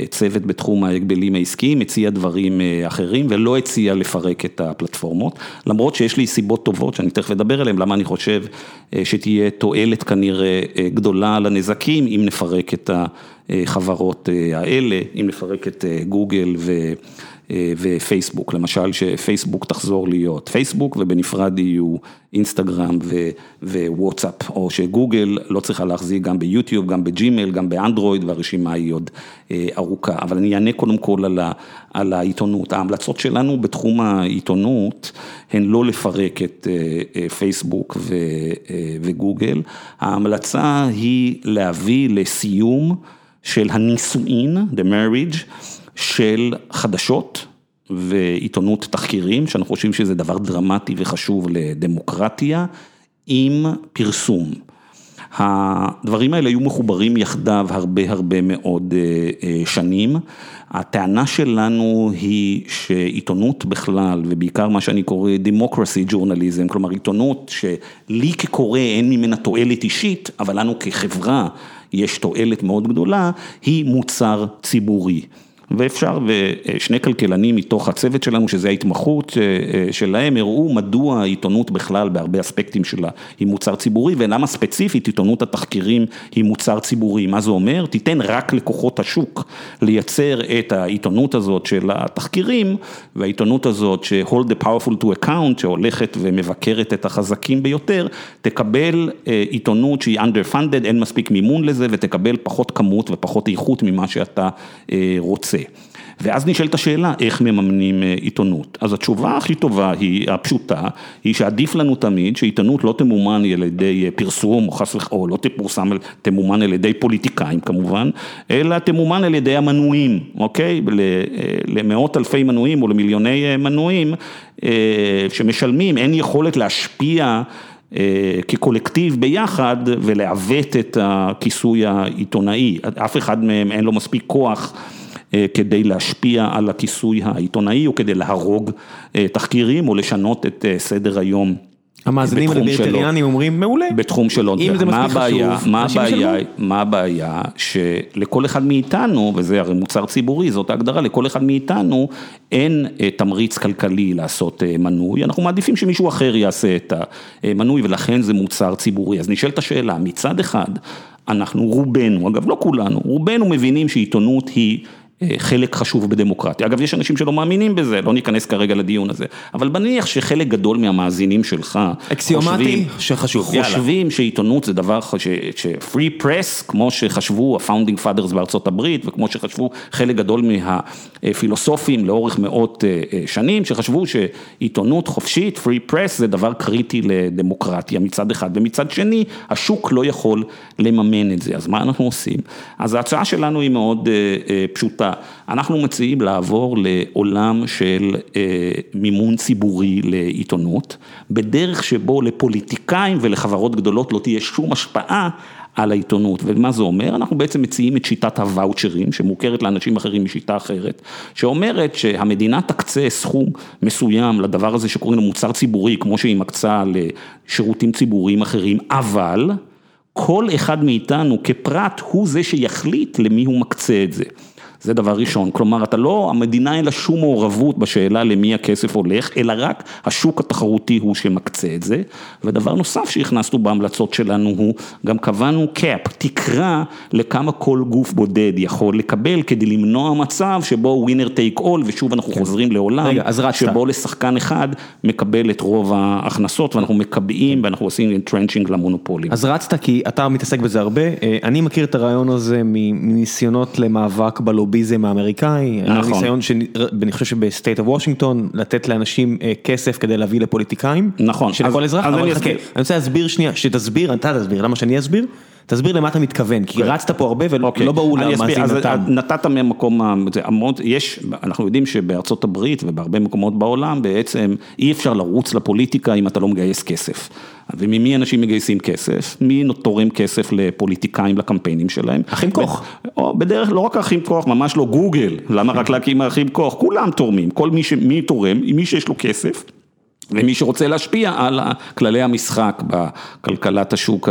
צוות בתחום ההגבלים העסקיים, הציע דברים אה, אחרים ולא הציע לפרק את הפלטפורמות, למרות שיש לי סיבות טובות שאני תכף אדבר עליהן, למה אני חושב אה, שתהיה תועלת כנראה אה, גדולה לנזקים אם נפרק את החברות האלה, אם נפרק את גוגל ו... אה, ופייסבוק, למשל שפייסבוק תחזור להיות פייסבוק ובנפרד יהיו אינסטגרם ווואטסאפ, או שגוגל לא צריכה להחזיק גם ביוטיוב, גם בג'ימל, גם באנדרואיד והרשימה היא עוד אה, ארוכה, אבל אני אענה קודם כל על, על העיתונות, ההמלצות שלנו בתחום העיתונות הן לא לפרק את אה, פייסבוק וגוגל, ההמלצה היא להביא לסיום של הנישואין, the marriage, של חדשות ועיתונות תחקירים, שאנחנו חושבים שזה דבר דרמטי וחשוב לדמוקרטיה, עם פרסום. הדברים האלה היו מחוברים יחדיו הרבה הרבה מאוד אה, אה, שנים. הטענה שלנו היא שעיתונות בכלל, ובעיקר מה שאני קורא Democracy Journalism, כלומר עיתונות שלי כקורא אין ממנה תועלת אישית, אבל לנו כחברה יש תועלת מאוד גדולה, היא מוצר ציבורי. ואפשר, ושני כלכלנים מתוך הצוות שלנו, שזה ההתמחות אה, אה, שלהם, הראו מדוע העיתונות בכלל בהרבה אספקטים שלה היא מוצר ציבורי, ולמה ספציפית עיתונות התחקירים היא מוצר ציבורי. מה זה אומר? תיתן רק לכוחות השוק לייצר את העיתונות הזאת של התחקירים, והעיתונות הזאת ש-hold the powerful to account, שהולכת ומבקרת את החזקים ביותר, תקבל אה, עיתונות שהיא underfunded, אין מספיק מימון לזה, ותקבל פחות כמות ופחות איכות ממה שאתה רוצה. רוצה. ואז נשאלת השאלה, איך מממנים אה, עיתונות? אז התשובה הכי טובה היא, הפשוטה, היא שעדיף לנו תמיד שעיתונות לא תמומן על ידי אה, פרסום, או חס וחלילה, או לא תפורסם, תמומן על ידי פוליטיקאים כמובן, אלא תמומן על ידי המנויים, אוקיי? אה, למאות אלפי מנויים או למיליוני מנויים שמשלמים, אין יכולת להשפיע כקולקטיב ביחד ולעוות את הכיסוי העיתונאי, אף אחד מהם אין לו מספיק כוח. אה, כדי להשפיע על הכיסוי העיתונאי או כדי להרוג אה, תחקירים או לשנות את אה, סדר היום. המאזינים הליברטריאנים אומרים מעולה, בתחום שלו, אם זה מספיק חשוב, מה הבעיה, מה הבעיה שלכל אחד מאיתנו, וזה הרי מוצר ציבורי, זאת ההגדרה, לכל אחד מאיתנו אין תמריץ כלכלי לעשות מנוי, אנחנו מעדיפים שמישהו אחר יעשה את המנוי ולכן זה מוצר ציבורי, אז נשאלת השאלה, מצד אחד, אנחנו רובנו, אגב לא כולנו, רובנו מבינים שעיתונות היא חלק חשוב בדמוקרטיה. אגב, יש אנשים שלא מאמינים בזה, לא ניכנס כרגע לדיון הזה, אבל בניח שחלק גדול מהמאזינים שלך, אקסיומטי שחשוב, חושבים שעיתונות זה דבר, ש-free press, כמו שחשבו ה-founding fathers בארצות הברית, וכמו שחשבו חלק גדול מהפילוסופים לאורך מאות אה, אה, שנים, שחשבו שעיתונות חופשית, free press, זה דבר קריטי לדמוקרטיה מצד אחד, ומצד שני, השוק לא יכול לממן את זה, אז מה אנחנו עושים? אז ההצעה שלנו היא מאוד פשוטה. אותה, אנחנו מציעים לעבור לעולם של אה, מימון ציבורי לעיתונות, בדרך שבו לפוליטיקאים ולחברות גדולות לא תהיה שום השפעה על העיתונות, ומה זה אומר? אנחנו בעצם מציעים את שיטת הוואוצ'רים, שמוכרת לאנשים אחרים משיטה אחרת, שאומרת שהמדינה תקצה סכום מסוים לדבר הזה שקוראים לו מוצר ציבורי, כמו שהיא מקצה לשירותים ציבוריים אחרים, אבל כל אחד מאיתנו כפרט הוא זה שיחליט למי הוא מקצה את זה. זה דבר ראשון, כלומר אתה לא, המדינה אין לה שום מעורבות בשאלה למי הכסף הולך, אלא רק השוק התחרותי הוא שמקצה את זה. ודבר נוסף שהכנסנו בהמלצות שלנו הוא, גם קבענו קאפ, תקרה לכמה כל גוף בודד יכול לקבל כדי למנוע מצב שבו winner take all, ושוב אנחנו כן. חוזרים לעולם, רגע, שבו לשחקן אחד מקבל את רוב ההכנסות ואנחנו מקבעים ואנחנו עושים entrenching למונופולים. אז רצת כי אתה מתעסק בזה הרבה, אה, אני מכיר את הרעיון הזה מניסיונות למאבק בלוביסט. הלוביזם האמריקאי, נכון. הניסיון, אני חושב שב State of Washington, לתת לאנשים כסף כדי להביא לפוליטיקאים, נכון, של כל אז- אזרח, אז אבל אני חכה. אני רוצה להסביר שנייה, שתסביר, אתה תסביר, למה שאני אסביר? תסביר למה אתה מתכוון, כי רצת פה הרבה ולא ברור אוקיי. למאזין אז הטעם. נתת המון, יש, אנחנו יודעים שבארצות הברית ובהרבה מקומות בעולם בעצם אי אפשר לרוץ לפוליטיקה אם אתה לא מגייס כסף. וממי אנשים מגייסים כסף? מי תורם כסף לפוליטיקאים לקמפיינים שלהם? אחים כוך. או בדרך, לא רק אחים כוח, ממש לא גוגל, למה רק להקים אחים כוח? כולם תורמים, כל מי, ש, מי תורם, מי שיש לו כסף. ומי שרוצה להשפיע על כללי המשחק בכלכלת השוק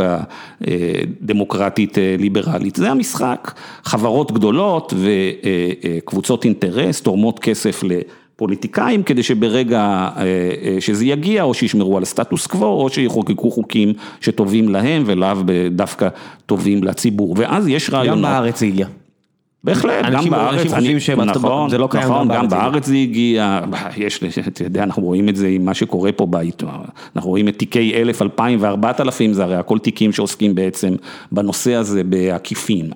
הדמוקרטית ליברלית, זה המשחק. חברות גדולות וקבוצות אינטרס תורמות כסף לפוליטיקאים כדי שברגע שזה יגיע או שישמרו על סטטוס קוו או שיחוקקו חוקים שטובים להם ולאו דווקא טובים לציבור. ואז יש רעיונות. גם בארץ זה הגיע. בהחלט, גם בארץ, אנשים חושבים שבארצות נכון, זה לא קיים, נכון, גם בארץ זה הגיע. יש, אתה יודע, אנחנו רואים את זה עם מה שקורה פה בעיתון, אנחנו רואים את תיקי אלף, אלפיים וארבעת אלפים, זה הרי הכל תיקים שעוסקים בעצם בנושא הזה בעקיפין,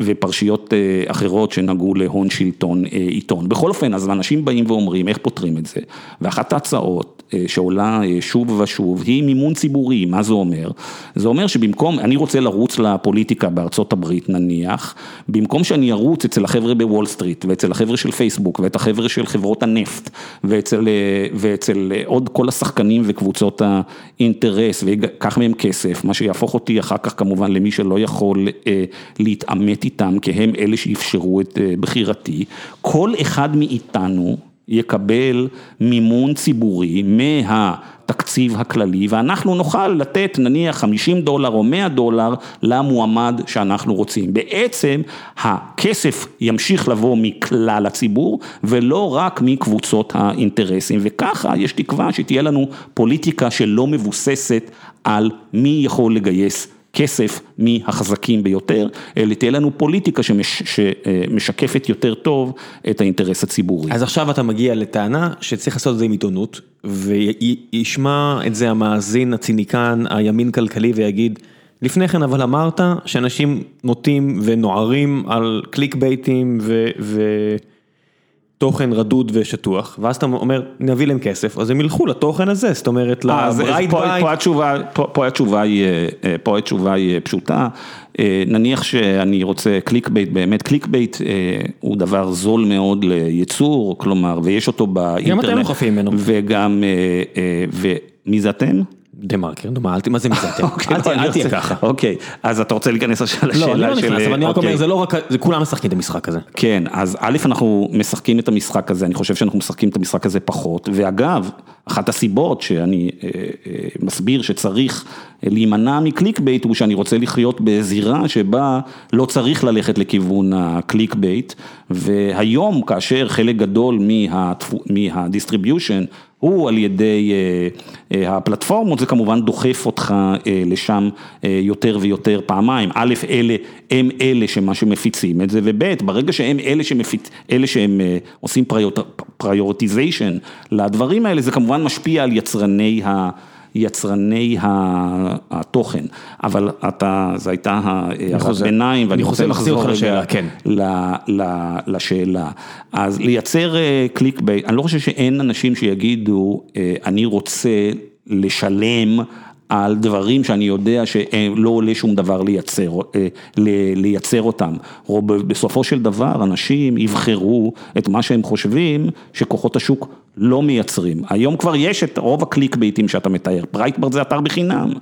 ופרשיות אה, אחרות שנגעו להון שלטון אה, עיתון. בכל אופן, אז אנשים באים ואומרים, איך פותרים את זה? ואחת ההצעות שעולה אה, שוב ושוב, היא מימון ציבורי, מה זה אומר? זה אומר שבמקום, אני רוצה לרוץ לפוליטיקה בארצות הברית נניח, במקום שאני ארוץ אצל החבר'ה בוול סטריט, ואצל החבר'ה של פייסבוק, ואת החבר'ה של חברות הנפט, ואצל, אה, ואצל אה, עוד כל השחקנים וקבוצות האינטרס, ויקח מהם כסף, מה שיהפוך אותי אחר כך כמובן למי שלא יכול אה, להתעמת איתם, כי הם אלה שאפשרו את אה, בחירתי, כל אחד מאיתנו יקבל מימון ציבורי מהתקציב הכללי ואנחנו נוכל לתת נניח 50 דולר או 100 דולר למועמד שאנחנו רוצים. בעצם הכסף ימשיך לבוא מכלל הציבור ולא רק מקבוצות האינטרסים וככה יש תקווה שתהיה לנו פוליטיקה שלא מבוססת על מי יכול לגייס כסף מהחזקים ביותר, אלא תהיה לנו פוליטיקה שמש, שמשקפת יותר טוב את האינטרס הציבורי. אז עכשיו אתה מגיע לטענה שצריך לעשות את זה עם עיתונות, וישמע את זה המאזין, הציניקן, הימין כלכלי ויגיד, לפני כן אבל אמרת שאנשים נוטים ונוהרים אל קליק בייטים ו... תוכן רדוד ושטוח, ואז אתה אומר, נביא להם כסף, אז הם ילכו לתוכן הזה, זאת אומרת, אה, אז לברייטברט. פה התשובה, פה- פה התשובה היא, אה, פה התשובה היא פשוטה, אה, נניח שאני רוצה clickbait, באמת clickbait אה, הוא דבר זול מאוד לייצור, כלומר, ויש אותו באינטרנט. אתם אוכפים ממנו. וגם, אה, אה, ומי זה אתם? דה מרקר, נו מה, מה זה? אוקיי, אל לא, אל תהיה ככה. אוקיי, אז אתה רוצה להיכנס עכשיו לשאלה לא, של... אני לא נכנס, אבל אני רק אוקיי. אומר, זה לא רק, זה כולם משחקים את המשחק הזה. כן, אז א', אנחנו משחקים את המשחק הזה, אני חושב שאנחנו משחקים את המשחק הזה פחות, ואגב, אחת הסיבות שאני אה, אה, מסביר שצריך להימנע מ clickbait, הוא שאני רוצה לחיות בזירה שבה לא צריך ללכת לכיוון ה clickbait, והיום כאשר חלק גדול מה distribution הוא על ידי אה, אה, הפלטפורמות, זה כמובן דוחף אותך אה, לשם יותר ויותר פעמיים. א', אלה הם אלה שמה שמפיצים את זה, וב', ברגע שהם אלה שמפיצ... אלה שהם עושים prioritization לדברים האלה, זה כמובן משפיע על יצרני ה... יצרני התוכן, אבל אתה, זו הייתה הערת. ביניים, ואני אני רוצה לחזור לשאלה, כן. ל- ל- לשאלה. אז לייצר clickbait, אני לא חושב שאין אנשים שיגידו, אה, אני רוצה לשלם על דברים שאני יודע שלא עולה שום דבר לייצר, אה, לייצר אותם. בסופו של דבר אנשים יבחרו את מה שהם חושבים שכוחות השוק לא מייצרים. היום כבר יש את רוב הקליק בייטים שאתה מתאר, ברייטברט זה אתר בחינם,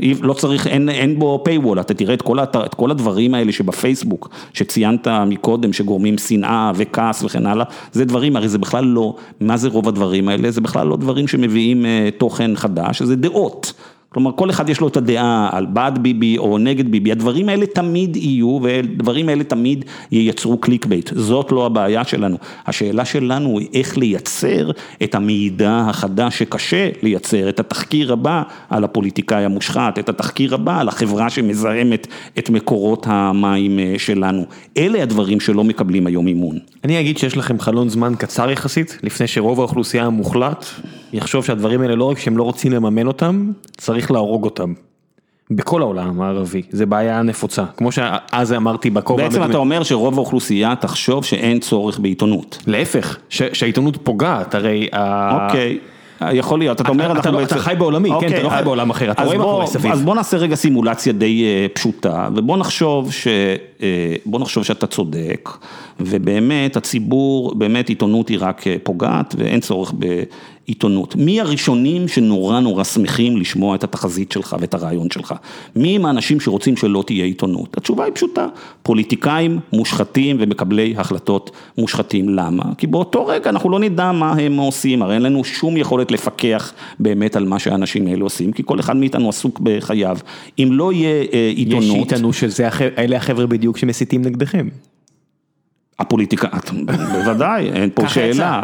לא צריך, אין, אין בו paywall, אתה תראה את כל, האתר, את כל הדברים האלה שבפייסבוק, שציינת מקודם, שגורמים שנאה וכעס וכן הלאה, זה דברים, הרי זה בכלל לא, מה זה רוב הדברים האלה? זה בכלל לא דברים שמביאים אה, תוכן חדש, זה דעות. כלומר, כל אחד יש לו את הדעה על בעד ביבי או נגד ביבי, הדברים האלה תמיד יהיו, ודברים האלה תמיד ייצרו clickbait, זאת לא הבעיה שלנו. השאלה שלנו היא איך לייצר את המידע החדש שקשה לייצר, את התחקיר הבא על הפוליטיקאי המושחת, את התחקיר הבא על החברה שמזהמת את מקורות המים אה, שלנו. אלה הדברים שלא מקבלים היום אימון. אני אגיד שיש לכם חלון זמן קצר יחסית, לפני שרוב האוכלוסייה המוחלט יחשוב שהדברים האלה לא רק שהם לא רוצים לממן אותם, צריך להרוג אותם. בכל העולם הערבי, זה בעיה נפוצה, כמו שאז אמרתי בכובע. בעצם אתה אומר שרוב האוכלוסייה תחשוב שאין צורך בעיתונות. להפך, שהעיתונות פוגעת, הרי... אוקיי. יכול להיות, אתה אומר, אתה אתה חי בעולמי, כן, אתה לא אוקיי, חי בעולם אחר, אתה רואה מה קורה סביב. אז בוא נעשה רגע סימולציה די אה, פשוטה, ובוא נחשוב ש... אה, בוא נחשוב שאתה צודק, ובאמת הציבור, באמת עיתונות היא רק אה, פוגעת, ואין צורך בעיתונות. מי הראשונים שנורא נורא שמחים לשמוע את התחזית שלך ואת הרעיון שלך? מי הם האנשים שרוצים שלא תהיה עיתונות? התשובה היא פשוטה, פוליטיקאים מושחתים ומקבלי החלטות מושחתים. למה? כי באותו רגע אנחנו לא נדע מה הם עושים, הרי אין לנו שום יכולת לפקח באמת על מה שהאנשים האלה עושים, כי כל אחד מאיתנו עסוק בחייו. אם לא יהיה אה, עיתונות... יש שיטענו שאלה החבר'ה בדיוק שמסיתים נגדכם. הפוליטיקה, בוודאי, אין פה שאלה,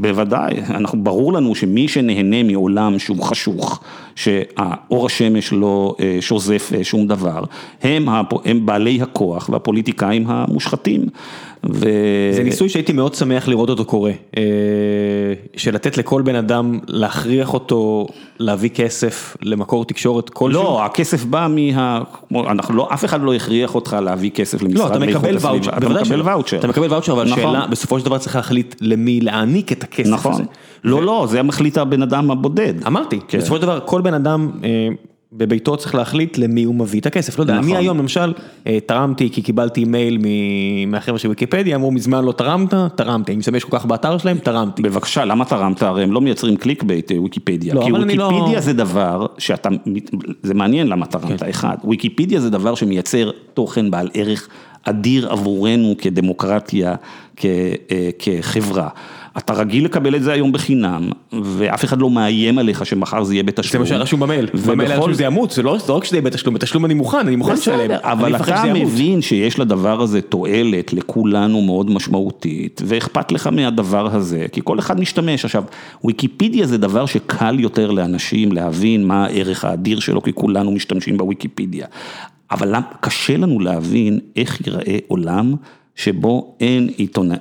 בוודאי, אנחנו, ברור לנו שמי שנהנה מעולם שהוא חשוך, שהאור השמש לא אה, שוזף אה, שום דבר, הם, הם בעלי הכוח והפוליטיקאים המושחתים. ו... זה ניסוי שהייתי מאוד שמח לראות אותו קורה, אה, של לתת לכל בן אדם, להכריח אותו להביא כסף למקור תקשורת כלשהו. לא, הכסף בא מה... אנחנו לא, אף אחד לא הכריח אותך להביא כסף למשרד לאיכות הסביבה. אתה מקבל ואוצ'ר. אתה מקבל ואוצ'ר, אבל נכון. שאלה, בסופו של דבר צריך להחליט למי להעניק את הכסף נכון. הזה. לא, לא, זה מחליט הבן אדם הבודד. אמרתי, כן. בסופו של דבר כל בן אדם... בביתו צריך להחליט למי הוא מביא את הכסף, לא יודע, אני נכון. היום למשל אה, תרמתי כי קיבלתי מייל מהחבר'ה של ויקיפדיה, אמרו מזמן לא תרמת, תרמתי, אני משתמש כל כך באתר שלהם, תרמתי. בבקשה, למה תרמת? הרי הם לא מייצרים clickbait אה, ויקיפדיה, לא, כי לא- ויקיפדיה זה דבר שאתה, זה מעניין למה תרמת, כן. אחד, ויקיפדיה זה דבר שמייצר תוכן בעל ערך אדיר עבורנו כדמוקרטיה, אה, כחברה. אתה רגיל לקבל את זה היום בחינם, ואף אחד לא מאיים עליך שמחר זה יהיה בתשלום. זה מה שרשום במייל, במייל היה שזה ימות, זה לא רק שזה יהיה בתשלום, בתשלום אני מוכן, אני מוכן לשלם. אבל אתה מבין שיש לדבר הזה תועלת לכולנו מאוד משמעותית, ואכפת לך מהדבר הזה, כי כל אחד משתמש. עכשיו, ויקיפדיה זה דבר שקל יותר לאנשים להבין מה הערך האדיר שלו, כי כולנו משתמשים בוויקיפדיה. אבל קשה לנו להבין איך ייראה עולם שבו אין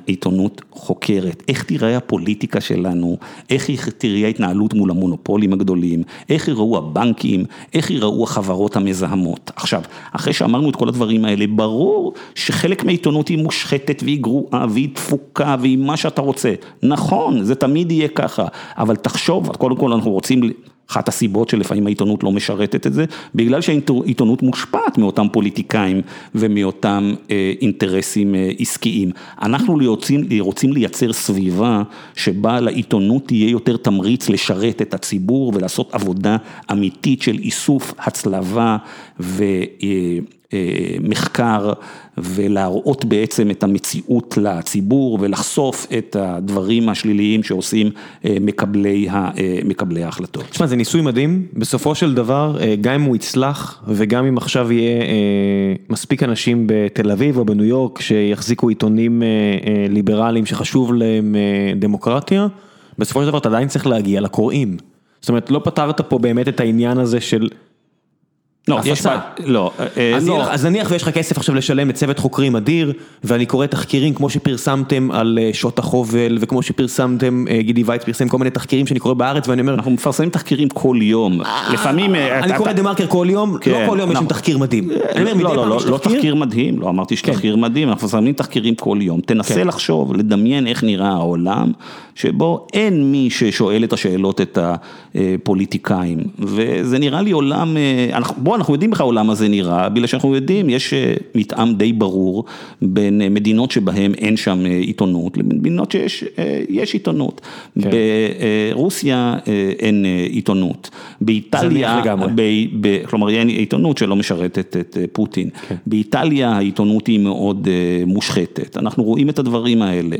עיתונות חוקרת, איך תיראה הפוליטיקה שלנו, איך תראה ההתנהלות מול המונופולים הגדולים, איך יראו הבנקים, איך יראו החברות המזהמות. עכשיו, אחרי שאמרנו את כל הדברים האלה, ברור שחלק מהעיתונות היא מושחתת והיא גרועה והיא דפוקה והיא מה שאתה רוצה. נכון, זה תמיד יהיה ככה, אבל תחשוב, קודם כל אנחנו רוצים... אחת הסיבות שלפעמים העיתונות לא משרתת את זה, בגלל שהעיתונות מושפעת מאותם פוליטיקאים ומאותם אה, אינטרסים אה, עסקיים. אנחנו רוצים, רוצים לייצר סביבה שבה לעיתונות תהיה יותר תמריץ לשרת את הציבור ולעשות עבודה אמיתית של איסוף, הצלבה ו... אה, מחקר ולהראות בעצם את המציאות לציבור ולחשוף את הדברים השליליים שעושים אה, אה, מקבלי ההחלטות. תשמע, זה ניסוי מדהים, בסופו של דבר, גם אם הוא יצלח וגם אם עכשיו יהיה מספיק אנשים בתל אביב או בניו יורק שיחזיקו עיתונים ליברליים שחשוב להם דמוקרטיה, בסופו של דבר אתה עדיין צריך להגיע לקוראים. זאת אומרת, לא פתרת פה באמת את העניין הזה של... לא, יש בה, לא, אה, אז, לא. אז נניח ויש לך כסף עכשיו לשלם לצוות חוקרים אדיר, ואני קורא תחקירים כמו שפרסמתם על אה, שעות החובל, וכמו שפרסמתם, אה, גידי וייץ פרסם כל מיני תחקירים שאני קורא בארץ, ואני אומר... אנחנו מפרסמים תחקירים כל יום, לפעמים... אני קורא דה מרקר כל יום, לא כן, כל יום יש שם תחקיר מדהים. לא, לא, לא, לא תחקיר מדהים, לא אמרתי שתחקיר כן. מדהים, אנחנו מפרסמים תחקירים כל יום, תנסה כן. לחשוב, לדמיין איך נראה העולם, שבו אין מי ששואל את השאלות את הפוליטיקאים, וזה נראה לי עולם, בוא בוא, אנחנו יודעים איך העולם הזה נראה, בגלל שאנחנו יודעים, יש אה, מתאם די ברור בין אה, מדינות שבהן אין שם אה, עיתונות, לבין מדינות שיש עיתונות. כן. ברוסיה אין עיתונות. באיטליה, ב, ב, כלומר אין עיתונות שלא משרתת את פוטין. כן. באיטליה העיתונות היא מאוד מושחתת, אנחנו רואים את הדברים האלה.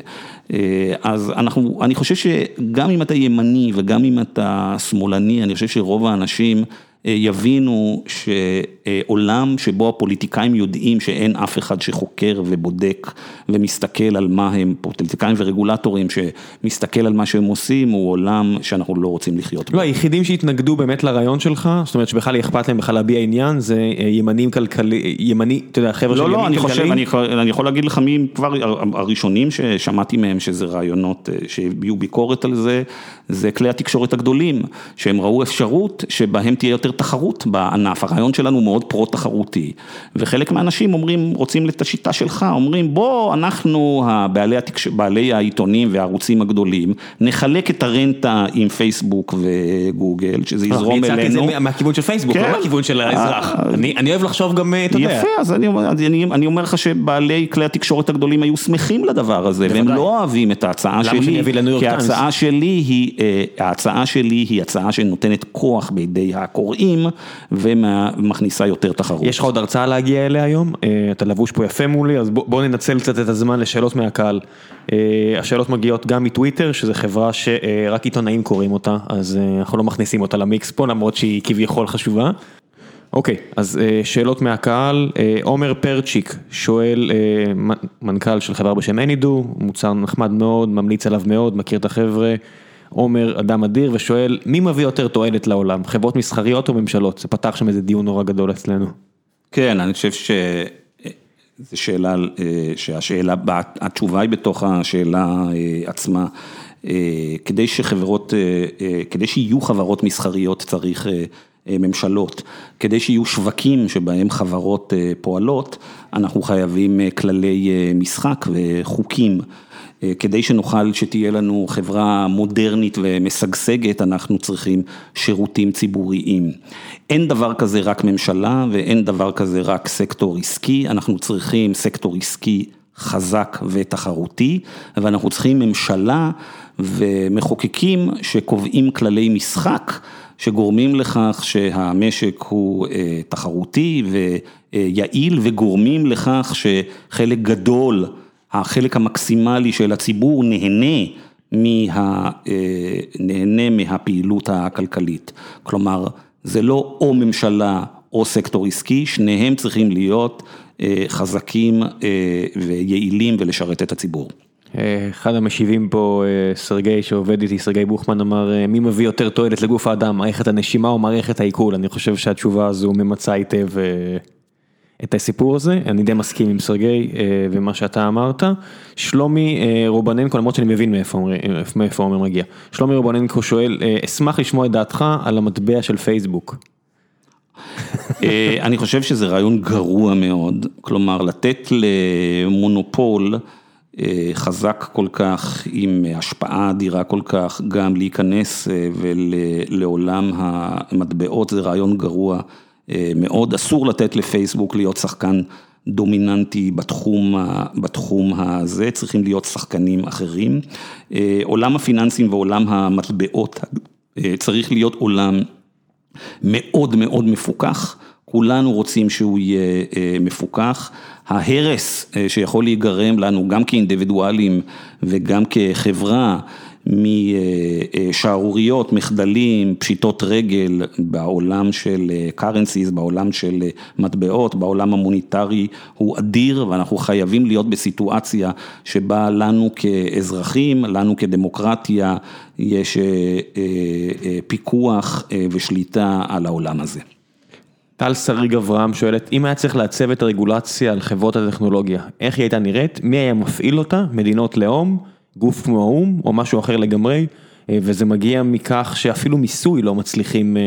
אז אנחנו, אני חושב שגם אם אתה ימני וגם אם אתה שמאלני, אני חושב שרוב האנשים יבינו שעולם שבו הפוליטיקאים יודעים שאין אף אחד שחוקר ובודק ומסתכל על מה הם, פוליטיקאים ורגולטורים שמסתכל על מה שהם עושים, הוא עולם שאנחנו לא רוצים לחיות בו. לא, היחידים שהתנגדו באמת לרעיון שלך, זאת אומרת שבכלל אכפת להם בכלל להביע עניין, זה אה, ימנים כלכלי, ימני, אתה יודע, חבר'ה של ימין כלכליים. לא, לא, אני חושב, אני יכול להגיד לך מי כבר הראשונים ששמעתי מהם שזה רעיונות אה, שהביעו ביקורת על זה, זה כלי התקשורת הגדולים, שהם ראו אפשרות שבהם תהיה יותר תחרות בענף, הרעיון שלנו מאוד פרו-תחרותי, וחלק מהאנשים אומרים, רוצים את השיטה שלך, אומרים בוא אנחנו בעלי, התקש... בעלי העיתונים והערוצים הגדולים, נחלק את הרנטה עם פייסבוק וגוגל, שזה יזרום אלינו. אני הצעתי את זה מהכיוון של פייסבוק, לא מהכיוון של האזרח, אני אוהב לחשוב גם, אתה יודע. יפה, אז אני אומר לך שבעלי כלי התקשורת הגדולים היו שמחים לדבר הזה, והם לא אוהבים את ההצעה שלי, כי ההצעה שלי היא, ההצעה שלי היא הצעה שנותנת כוח בידי הקוראים, ומכניסה יותר תחרות. יש לך עוד הרצאה להגיע אליה היום, אתה לבוש פה יפה מולי, אז בוא ננצל קצת את הזמן לשאלות מהקהל. השאלות מגיעות גם מטוויטר, שזו חברה שרק עיתונאים קוראים אותה, אז אנחנו לא מכניסים אותה למיקס פה, למרות שהיא כביכול חשובה. אוקיי, אז שאלות מהקהל, עומר פרצ'יק שואל, מנכ"ל של חברה בשם Anydo, מוצר נחמד מאוד, ממליץ עליו מאוד, מכיר את החבר'ה, עומר אדם אדיר ושואל, מי מביא יותר תועלת לעולם, חברות מסחריות או ממשלות? זה פתח שם איזה דיון נורא גדול אצלנו. כן, אני חושב ש... זו שאלה, שהשאלה, התשובה היא בתוך השאלה עצמה, כדי שחברות, כדי שיהיו חברות מסחריות צריך ממשלות, כדי שיהיו שווקים שבהם חברות פועלות, אנחנו חייבים כללי משחק וחוקים. כדי שנוכל שתהיה לנו חברה מודרנית ומשגשגת, אנחנו צריכים שירותים ציבוריים. אין דבר כזה רק ממשלה ואין דבר כזה רק סקטור עסקי, אנחנו צריכים סקטור עסקי חזק ותחרותי, ואנחנו צריכים ממשלה ומחוקקים שקובעים כללי משחק, שגורמים לכך שהמשק הוא תחרותי ויעיל וגורמים לכך שחלק גדול החלק המקסימלי של הציבור נהנה מה, נהנה מהפעילות הכלכלית. כלומר, זה לא או ממשלה או סקטור עסקי, שניהם צריכים להיות חזקים ויעילים ולשרת את הציבור. אחד המשיבים פה, סרגי שעובד איתי, סרגי בוכמן אמר, מי מביא יותר תועלת לגוף האדם, מערכת הנשימה או מערכת העיכול? אני חושב שהתשובה הזו ממצה היטב את הסיפור הזה, אני די מסכים עם סרגי ומה שאתה אמרת. שלומי רובננקו, למרות שאני מבין מאיפה עומר מגיע, שלומי רובננקו שואל, אשמח לשמוע את דעתך על המטבע של פייסבוק. אני חושב שזה רעיון גרוע מאוד, כלומר לתת למונופול חזק כל כך, עם השפעה אדירה כל כך, גם להיכנס ולעולם המטבעות, זה רעיון גרוע. מאוד אסור לתת לפייסבוק להיות שחקן דומיננטי בתחום הזה, צריכים להיות שחקנים אחרים. עולם הפיננסים ועולם המטבעות צריך להיות עולם מאוד מאוד מפוקח, כולנו רוצים שהוא יהיה מפוקח. ההרס שיכול להיגרם לנו גם כאינדיבידואלים וגם כחברה, משערוריות, מחדלים, פשיטות רגל בעולם של currencies, בעולם של מטבעות, בעולם המוניטרי הוא אדיר ואנחנו חייבים להיות בסיטואציה שבה לנו כאזרחים, לנו כדמוקרטיה, יש פיקוח ושליטה על העולם הזה. טל שריג אברהם שואלת, אם היה צריך לעצב את הרגולציה על חברות הטכנולוגיה, איך היא הייתה נראית, מי היה מפעיל אותה, מדינות לאום? גוף כמו האו"ם או משהו אחר לגמרי, וזה מגיע מכך שאפילו מיסוי לא מצליחים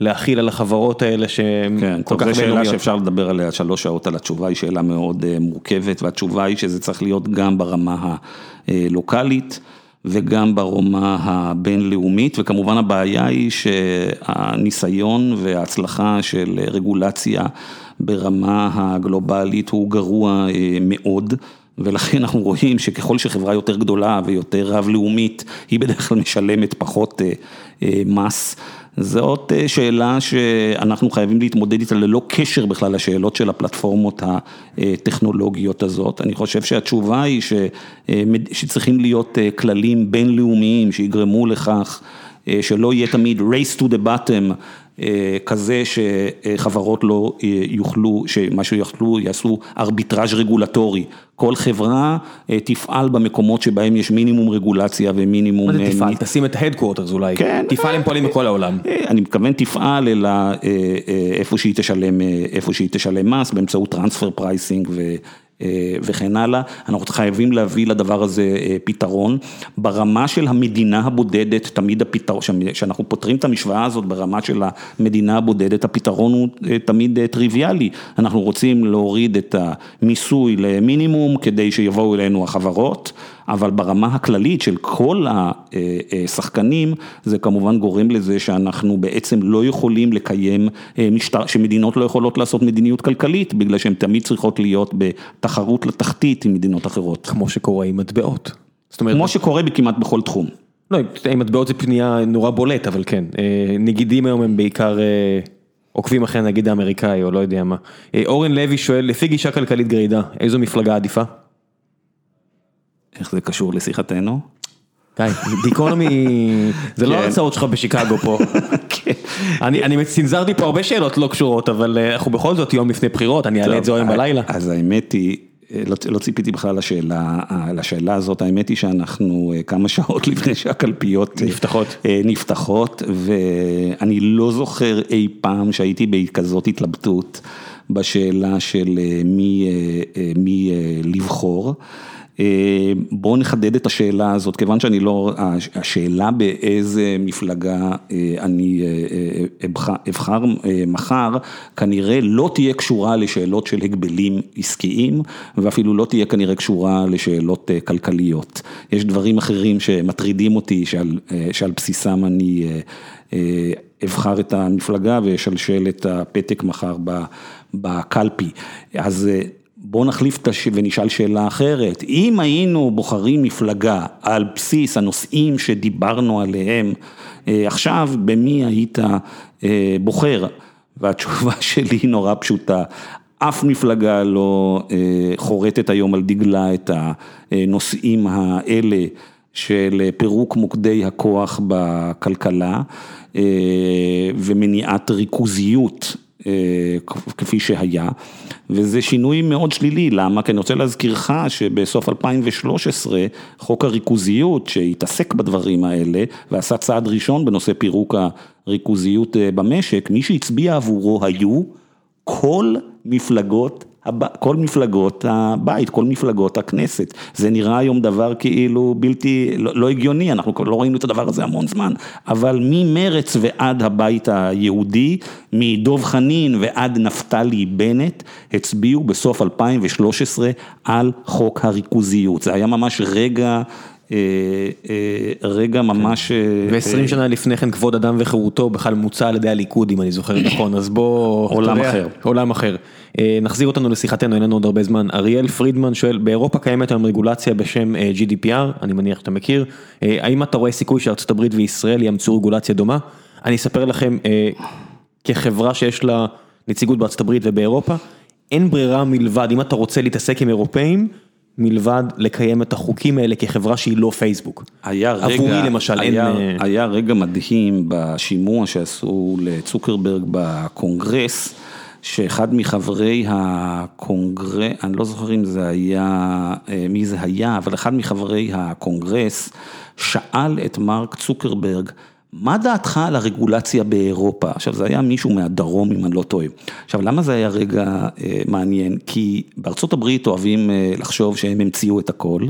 להכיל על החברות האלה שהם כל כך בינלאומיות. זו שאלה שאפשר לדבר עליה שלוש שעות על התשובה, היא שאלה מאוד מורכבת, והתשובה היא שזה צריך להיות גם ברמה הלוקאלית וגם ברמה הבינלאומית, וכמובן הבעיה היא שהניסיון וההצלחה של רגולציה ברמה הגלובלית הוא גרוע מאוד. ולכן אנחנו רואים שככל שחברה יותר גדולה ויותר רב-לאומית, היא בדרך כלל משלמת פחות מס. זאת שאלה שאנחנו חייבים להתמודד איתה ללא קשר בכלל לשאלות של הפלטפורמות הטכנולוגיות הזאת. אני חושב שהתשובה היא שצריכים להיות כללים בינלאומיים שיגרמו לכך שלא יהיה תמיד race to the bottom. כזה שחברות לא יוכלו, שמה שיוכלו יעשו ארביטראז' רגולטורי, כל חברה תפעל במקומות שבהם יש מינימום רגולציה ומינימום... מה זה תפעל? תשים את ה headquarters אולי, תפעל הם פועלים בכל העולם. אני מתכוון תפעל אלא איפה שהיא תשלם מס באמצעות transfer pricing וכן הלאה, אנחנו חייבים להביא לדבר הזה פתרון. ברמה של המדינה הבודדת, תמיד הפתרון, כשאנחנו פותרים את המשוואה הזאת ברמה של המדינה הבודדת, הפתרון הוא תמיד טריוויאלי. אנחנו רוצים להוריד את המיסוי למינימום כדי שיבואו אלינו החברות. אבל ברמה הכללית של כל השחקנים, זה כמובן גורם לזה שאנחנו בעצם לא יכולים לקיים משטר, שמדינות לא יכולות לעשות מדיניות כלכלית, בגלל שהן תמיד צריכות להיות בתחרות לתחתית עם מדינות אחרות. כמו שקורה עם מטבעות. כמו שקורה בכמעט בכל תחום. לא, עם מטבעות זה פנייה נורא בולט, אבל כן, נגידים היום הם בעיקר עוקבים אחרי הנגיד האמריקאי או לא יודע מה. אורן לוי שואל, לפי גישה כלכלית גרידה, איזו מפלגה עדיפה? איך זה קשור לשיחתנו? די, גיקונומי, זה לא הרצאות שלך בשיקגו פה. אני צנזרתי פה הרבה שאלות לא קשורות, אבל אנחנו בכל זאת יום לפני בחירות, אני אעלה את זה היום בלילה. אז האמת היא, לא ציפיתי בכלל לשאלה הזאת, האמת היא שאנחנו כמה שעות לפני שהקלפיות נפתחות, ואני לא זוכר אי פעם שהייתי בכזאת התלבטות בשאלה של מי לבחור. בואו נחדד את השאלה הזאת, כיוון שאני לא, השאלה באיזה מפלגה אני אבחר מחר, כנראה לא תהיה קשורה לשאלות של הגבלים עסקיים, ואפילו לא תהיה כנראה קשורה לשאלות כלכליות. יש דברים אחרים שמטרידים אותי, שעל בסיסם אני אבחר את המפלגה ואשלשל את הפתק מחר בקלפי. אז בואו נחליף ונשאל שאלה אחרת, אם היינו בוחרים מפלגה על בסיס הנושאים שדיברנו עליהם עכשיו, במי היית בוחר? והתשובה שלי נורא פשוטה, אף מפלגה לא חורטת היום על דגלה את הנושאים האלה של פירוק מוקדי הכוח בכלכלה ומניעת ריכוזיות כפי שהיה, וזה שינוי מאוד שלילי, למה? כי אני רוצה להזכירך שבסוף 2013 חוק הריכוזיות שהתעסק בדברים האלה ועשה צעד ראשון בנושא פירוק הריכוזיות במשק, מי שהצביע עבורו היו כל מפלגות כל מפלגות הבית, כל מפלגות הכנסת, זה נראה היום דבר כאילו בלתי, לא הגיוני, אנחנו לא ראינו את הדבר הזה המון זמן, אבל ממרץ ועד הבית היהודי, מדוב חנין ועד נפתלי בנט, הצביעו בסוף 2013 על חוק הריכוזיות, זה היה ממש רגע רגע ממש... ועשרים שנה לפני כן כבוד אדם וחירותו בכלל מוצע על ידי הליכוד אם אני זוכר נכון, אז בוא... עולם אחר. עולם אחר. נחזיר אותנו לשיחתנו, אין לנו עוד הרבה זמן. אריאל פרידמן שואל, באירופה קיימת היום רגולציה בשם GDPR, אני מניח שאתה מכיר, האם אתה רואה סיכוי שארצות הברית וישראל יאמצו רגולציה דומה? אני אספר לכם, כחברה שיש לה נציגות בארצות הברית ובאירופה, אין ברירה מלבד, אם אתה רוצה להתעסק עם אירופאים, מלבד לקיים את החוקים האלה כחברה שהיא לא פייסבוק. היה רגע, עבורי למשל היה, אין... היה רגע מדהים בשימוע שעשו לצוקרברג בקונגרס, שאחד מחברי הקונגרס, אני לא זוכר אם זה היה, מי זה היה, אבל אחד מחברי הקונגרס שאל את מרק צוקרברג, מה דעתך על הרגולציה באירופה? עכשיו זה היה מישהו מהדרום אם אני לא טועה. עכשיו למה זה היה רגע מעניין? כי בארצות הברית אוהבים לחשוב שהם המציאו את הכל,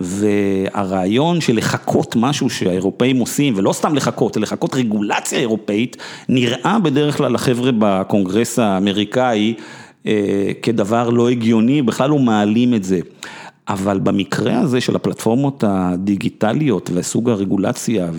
והרעיון של לחכות משהו שהאירופאים עושים, ולא סתם לחכות, אלא לחכות רגולציה אירופאית, נראה בדרך כלל לחבר'ה בקונגרס האמריקאי כדבר לא הגיוני, בכלל לא מעלים את זה. אבל במקרה הזה של הפלטפורמות הדיגיטליות וסוג הרגולציה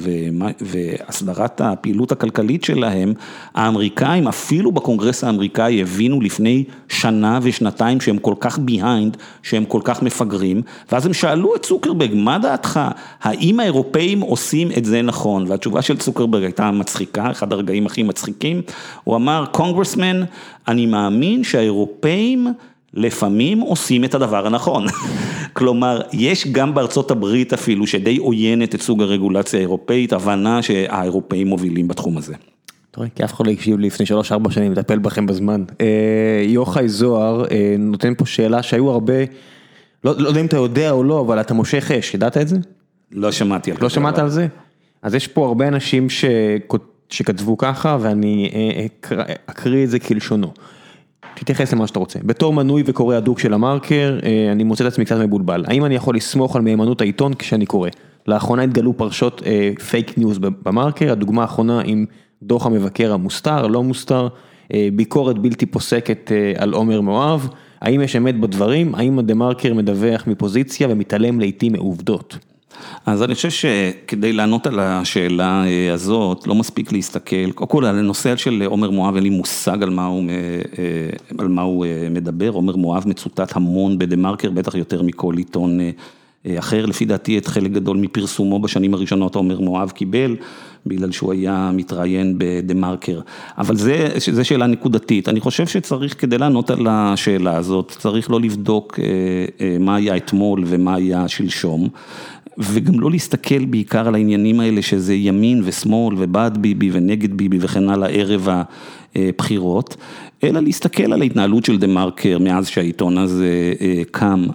והסדרת הפעילות הכלכלית שלהם, האמריקאים אפילו בקונגרס האמריקאי הבינו לפני שנה ושנתיים שהם כל כך ביהיינד, שהם כל כך מפגרים, ואז הם שאלו את צוקרברג, מה דעתך, האם האירופאים עושים את זה נכון? והתשובה של צוקרברג הייתה מצחיקה, אחד הרגעים הכי מצחיקים, הוא אמר, קונגרסמן, אני מאמין שהאירופאים לפעמים עושים את הדבר הנכון, כלומר יש גם בארצות הברית אפילו שדי עוינת את סוג הרגולציה האירופאית, הבנה שהאירופאים מובילים בתחום הזה. רואה, כי אף אחד לא הקשיב לי לפני 3-4 שנים לטפל בכם בזמן. יוחאי זוהר נותן פה שאלה שהיו הרבה, לא יודע אם אתה יודע או לא, אבל אתה מושך אש, ידעת את זה? לא שמעתי על זה. לא שמעת על זה? אז יש פה הרבה אנשים שכתבו ככה ואני אקריא את זה כלשונו. תתייחס למה שאתה רוצה. בתור מנוי וקורא הדוק של המרקר, אני מוצא את עצמי קצת מבולבל. האם אני יכול לסמוך על מהימנות העיתון כשאני קורא? לאחרונה התגלו פרשות פייק ניוז במרקר, הדוגמה האחרונה עם דוח המבקר המוסתר, לא מוסתר, ביקורת בלתי פוסקת על עומר מואב. האם יש אמת בדברים? האם הדה מרקר מדווח מפוזיציה ומתעלם לעיתים מעובדות? אז אני חושב שכדי לענות על השאלה הזאת, לא מספיק להסתכל, קודם כל על הנושא של עומר מואב, אין לי מושג על מה הוא על מה הוא מדבר, עומר מואב מצוטט המון בדה מרקר, בטח יותר מכל עיתון אחר, לפי דעתי את חלק גדול מפרסומו בשנים הראשונות עומר מואב קיבל, בגלל שהוא היה מתראיין בדה מרקר, אבל זה שאלה נקודתית, אני חושב שצריך כדי לענות על השאלה הזאת, צריך לא לבדוק מה היה אתמול ומה היה שלשום. וגם לא להסתכל בעיקר על העניינים האלה שזה ימין ושמאל ובעד ביבי ונגד ביבי וכן הלאה ערב הבחירות, אלא להסתכל על ההתנהלות של דה מרקר מאז שהעיתון הזה קם,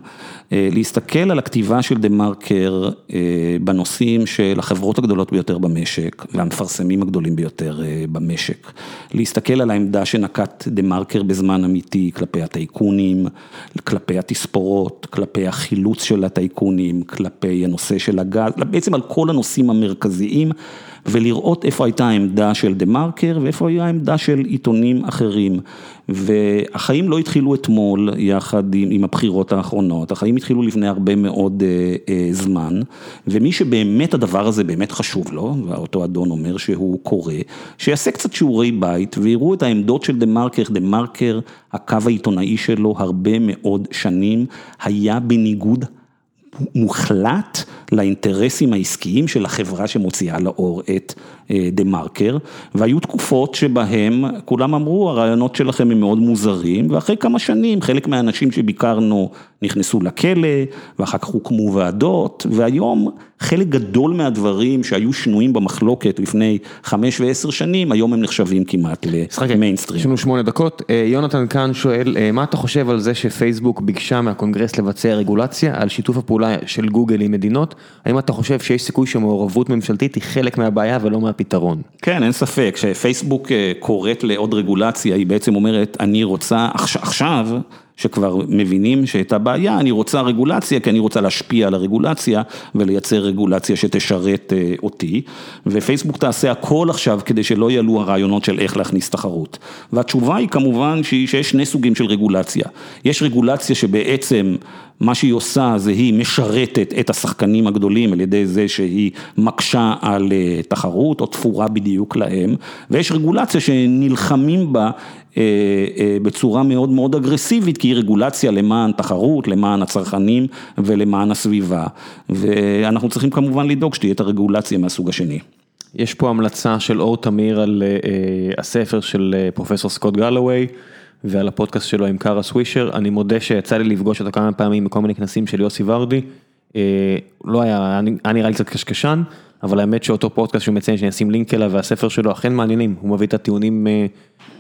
להסתכל על הכתיבה של דה מרקר בנושאים של החברות הגדולות ביותר במשק והמפרסמים הגדולים ביותר במשק, להסתכל על העמדה שנקט דה מרקר בזמן אמיתי כלפי הטייקונים, כלפי התספורות, כלפי החילוץ של הטייקונים, כלפי הנושא של הגז, בעצם על כל הנושאים המרכזיים ולראות איפה הייתה העמדה של דה מרקר ואיפה הייתה העמדה של עיתונים אחרים. והחיים לא התחילו אתמול יחד עם הבחירות האחרונות, החיים התחילו לפני הרבה מאוד זמן, ומי שבאמת הדבר הזה באמת חשוב לו, ואותו אדון אומר שהוא קורא, שיעשה קצת שיעורי בית ויראו את העמדות של דה מרקר, דה מרקר, הקו העיתונאי שלו הרבה מאוד שנים היה בניגוד מוחלט לאינטרסים העסקיים של החברה שמוציאה לאור את דה מרקר, והיו תקופות שבהם כולם אמרו הרעיונות שלכם הם מאוד מוזרים, ואחרי כמה שנים חלק מהאנשים שביקרנו נכנסו לכלא, ואחר כך הוקמו ועדות, והיום חלק גדול מהדברים שהיו שנויים במחלוקת לפני חמש ועשר שנים, היום הם נחשבים כמעט למיינסטרים. יש לנו שמונה דקות, יונתן כאן שואל, מה אתה חושב על זה שפייסבוק ביקשה מהקונגרס לבצע רגולציה על שיתוף הפעולה של גוגל עם מדינות, האם אתה חושב שיש סיכוי שמעורבות ממשלתית היא חלק מהבעיה ולא מהפתרון? כן, אין ספק, כשפייסבוק קוראת לעוד רגולציה, היא בעצם אומרת, אני רוצה עכשיו, שכבר מבינים שהייתה בעיה, אני רוצה רגולציה, כי אני רוצה להשפיע על הרגולציה ולייצר רגולציה שתשרת אותי, ופייסבוק תעשה הכל עכשיו כדי שלא יעלו הרעיונות של איך להכניס תחרות. והתשובה היא כמובן שיש שני סוגים של רגולציה, יש רגולציה שבעצם מה שהיא עושה זה היא משרתת את השחקנים הגדולים על ידי זה שהיא מקשה על תחרות או תפורה בדיוק להם, ויש רגולציה שנלחמים בה בצורה מאוד מאוד אגרסיבית, כי היא רגולציה למען תחרות, למען הצרכנים ולמען הסביבה, ואנחנו צריכים כמובן לדאוג שתהיה את הרגולציה מהסוג השני. יש פה המלצה של אור תמיר על הספר של פרופסור סקוט גלווי ועל הפודקאסט שלו עם קארה סווישר, אני מודה שיצא לי לפגוש אותו כמה פעמים בכל מיני כנסים של יוסי ורדי, לא היה, היה נראה לי קצת קשקשן, אבל האמת שאותו פודקאסט שהוא מציין שאני אשים לינק אליו והספר שלו אכן מעניינים, הוא מביא את הטיעונים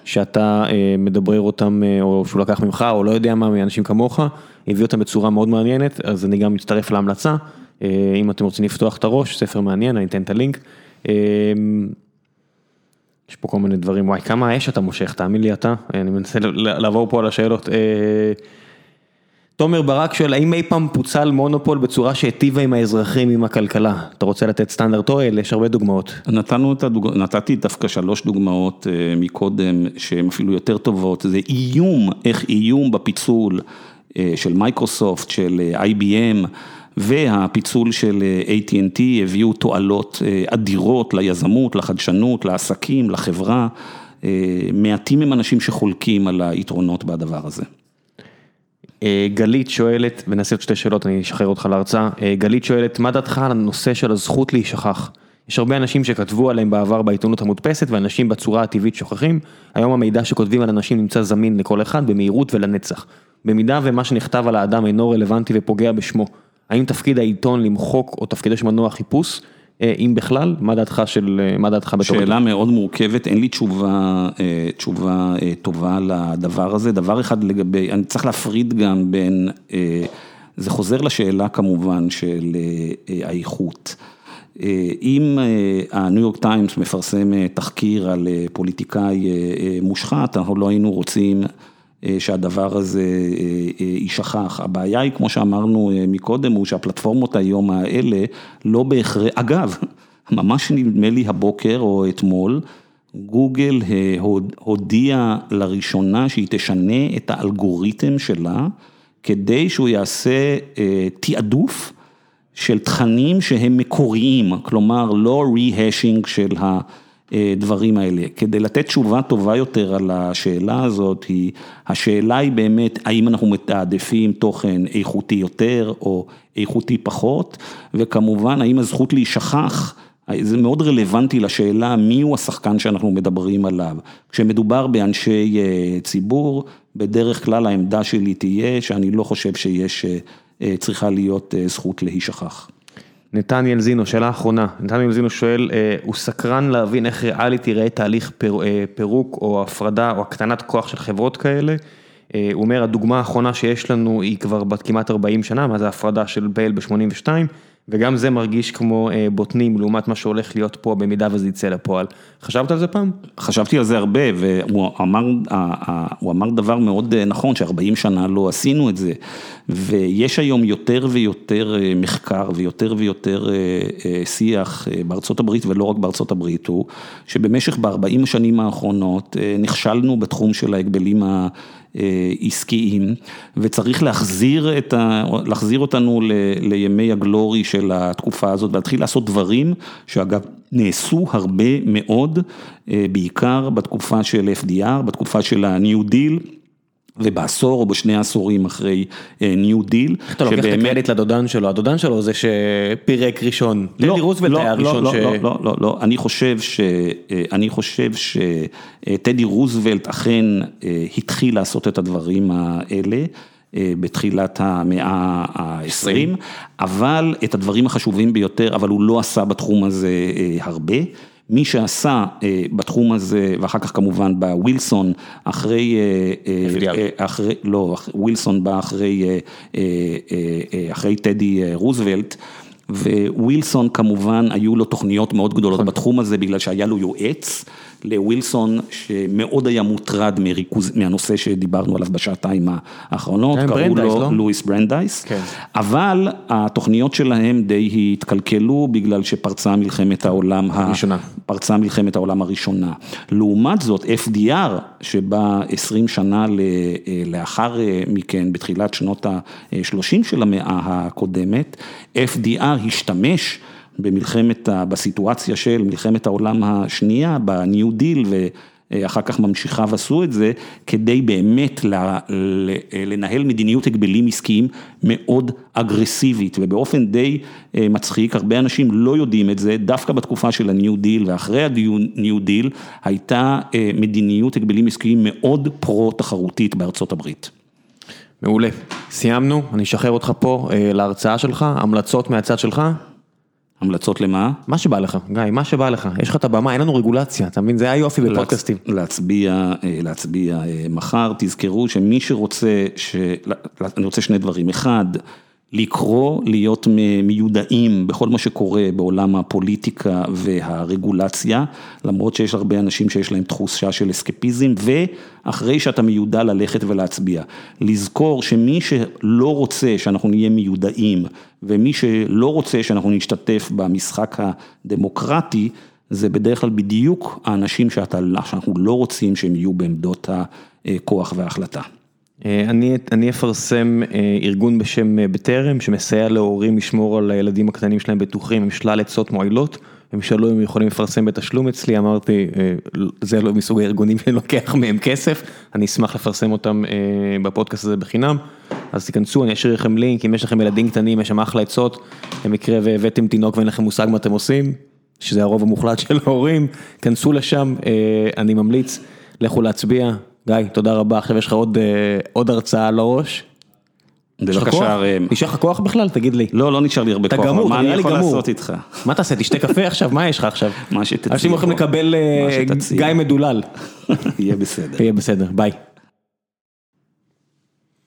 שאתה מדברר אותם או שהוא לקח ממך או לא יודע מה מאנשים כמוך, הביא אותם בצורה מאוד מעניינת, אז אני גם מצטרף להמלצה, אם אתם רוצים לפתוח את הראש, ספר מעניין, אני אתן את הלינק. יש פה כל מיני דברים, וואי כמה האש אתה מושך, תאמין לי אתה, אני מנסה לעבור פה על השאלות. תומר ברק שואל, האם אי פעם פוצל מונופול בצורה שהיטיבה עם האזרחים, עם הכלכלה? אתה רוצה לתת סטנדרד אויל? יש הרבה דוגמאות. נתנו את הדוגמאות, נתתי דווקא שלוש דוגמאות מקודם, שהן אפילו יותר טובות, זה איום, איך איום בפיצול של מייקרוסופט, של IBM, והפיצול של AT&T הביאו תועלות אדירות ליזמות, לחדשנות, לעסקים, לחברה, מעטים הם אנשים שחולקים על היתרונות בדבר הזה. גלית שואלת, ונעשה עוד שתי שאלות, אני אשחרר אותך להרצאה, גלית שואלת, מה דעתך על הנושא של הזכות להישכח? יש הרבה אנשים שכתבו עליהם בעבר בעיתונות המודפסת, ואנשים בצורה הטבעית שוכחים, היום המידע שכותבים על אנשים נמצא זמין לכל אחד במהירות ולנצח. במידה ומה שנכתב על האדם אינו רלוונטי ופוגע בשמו, האם תפקיד העיתון למחוק או תפקידו של מנוע חיפוש, אם בכלל, מה דעתך של, מה דעתך בתור? שאלה מאוד מורכבת, אין לי תשובה, תשובה טובה לדבר הזה, דבר אחד לגבי, אני צריך להפריד גם בין, זה חוזר לשאלה כמובן של האיכות. אם הניו יורק טיימס מפרסם תחקיר על פוליטיקאי מושחת, אנחנו לא היינו רוצים שהדבר הזה יישכח. הבעיה היא, כמו שאמרנו מקודם, הוא שהפלטפורמות היום האלה לא בהכרח, אגב, ממש נדמה לי הבוקר או אתמול, גוגל הודיעה לראשונה שהיא תשנה את האלגוריתם שלה, כדי שהוא יעשה תעדוף של תכנים שהם מקוריים, כלומר לא ריהשינג של הדברים האלה. כדי לתת תשובה טובה יותר על השאלה הזאת, השאלה היא באמת האם אנחנו מתעדפים תוכן איכותי יותר או איכותי פחות, וכמובן האם הזכות להישכח, זה מאוד רלוונטי לשאלה מי הוא השחקן שאנחנו מדברים עליו. כשמדובר באנשי ציבור, בדרך כלל העמדה שלי תהיה שאני לא חושב שיש... צריכה להיות זכות להישכח. נתניאל זינו, שאלה אחרונה, נתניאל זינו שואל, הוא סקרן להבין איך ריאלי תראה תהליך פירוק או הפרדה או הקטנת כוח של חברות כאלה, הוא אומר הדוגמה האחרונה שיש לנו היא כבר בת כמעט 40 שנה, מה זה ההפרדה של בל ב-82, וגם זה מרגיש כמו בוטנים לעומת מה שהולך להיות פה במידה וזה יצא לפועל. חשבת על זה פעם? חשבתי על זה הרבה והוא אמר דבר מאוד נכון ש-40 שנה לא עשינו את זה ויש היום יותר ויותר מחקר ויותר ויותר שיח בארצות הברית ולא רק בארצות הברית הוא שבמשך ב-40 השנים האחרונות נכשלנו בתחום של ההגבלים העסקיים וצריך להחזיר אותנו לימי הגלורי של התקופה הזאת ולהתחיל לעשות דברים שאגב נעשו הרבה מאוד בעיקר בתקופה של FDR, בתקופה של ה-New Deal ובעשור או בשני העשורים אחרי New Deal. איך אתה לוקח את הקרדיט לדודן שלו, הדודן שלו זה שפירק ראשון, טדי רוזוולט היה הראשון ש... לא, לא, לא, לא, אני חושב שטדי רוזוולט אכן התחיל לעשות את הדברים האלה. בתחילת המאה ה-20, אבל את הדברים החשובים ביותר, אבל הוא לא עשה בתחום הזה הרבה. מי שעשה בתחום הזה, ואחר כך כמובן בא ווילסון, אחרי, לא, ווילסון בא אחרי טדי רוזוולט, ווילסון כמובן היו לו תוכניות מאוד גדולות בתחום הזה, בגלל שהיה לו יועץ לווילסון שמאוד היה מוטרד מהנושא שדיברנו עליו בשעתיים האחרונות, קראו לו לואיס ברנדייס, אבל התוכניות שלהם די התקלקלו בגלל שפרצה מלחמת העולם הראשונה, פרצה מלחמת העולם הראשונה, לעומת זאת FDR שבא 20 שנה לאחר מכן, בתחילת שנות ה-30 של המאה הקודמת, FDR השתמש במלחמת, בסיטואציה של מלחמת העולם השנייה, בניו דיל ואחר כך ממשיכיו עשו את זה, כדי באמת לנהל מדיניות הגבלים עסקיים מאוד אגרסיבית. ובאופן די מצחיק, הרבה אנשים לא יודעים את זה, דווקא בתקופה של הניו דיל ואחרי הניו דיל הייתה מדיניות הגבלים עסקיים מאוד פרו-תחרותית בארצות הברית. מעולה, סיימנו, אני אשחרר אותך פה להרצאה שלך, המלצות מהצד שלך. המלצות למה? מה שבא לך, גיא, מה שבא לך, יש לך את הבמה, אין לנו רגולציה, אתה מבין, זה היה יופי בפודקאסטים. להצביע, להצביע מחר, תזכרו שמי שרוצה, אני רוצה שני דברים, אחד, לקרוא, להיות מיודעים בכל מה שקורה בעולם הפוליטיקה והרגולציה, למרות שיש הרבה אנשים שיש להם תחושה של אסקפיזם, ואחרי שאתה מיודע ללכת ולהצביע. לזכור שמי שלא רוצה שאנחנו נהיה מיודעים, ומי שלא רוצה שאנחנו נשתתף במשחק הדמוקרטי, זה בדרך כלל בדיוק האנשים שאנחנו לא רוצים שהם יהיו בעמדות הכוח וההחלטה. אני אפרסם ארגון בשם בטרם שמסייע להורים לשמור על הילדים הקטנים שלהם בטוחים עם שלל עצות מועילות, הם שאלו אם יכולים לפרסם בתשלום אצלי, אמרתי זה לא מסוג הארגונים שאני לוקח מהם כסף, אני אשמח לפרסם אותם בפודקאסט הזה בחינם, אז תיכנסו, אני אשאיר לכם לינק, אם יש לכם ילדים קטנים, יש שם אחלה עצות, במקרה והבאתם תינוק ואין לכם מושג מה אתם עושים, שזה הרוב המוחלט של ההורים, כנסו לשם, אני ממליץ, לכו להצביע. גיא, תודה רבה, עכשיו יש לך עוד הרצאה על הראש. בבקשה ראם. נשאר לך כוח בכלל? תגיד לי. לא, לא נשאר לי הרבה כוח, אתה גמור, מה אני יכול לעשות איתך? מה תעשה, תשתה קפה עכשיו, מה יש לך עכשיו? מה שתציע. אנשים הולכים לקבל גיא מדולל. יהיה בסדר. יהיה בסדר, ביי.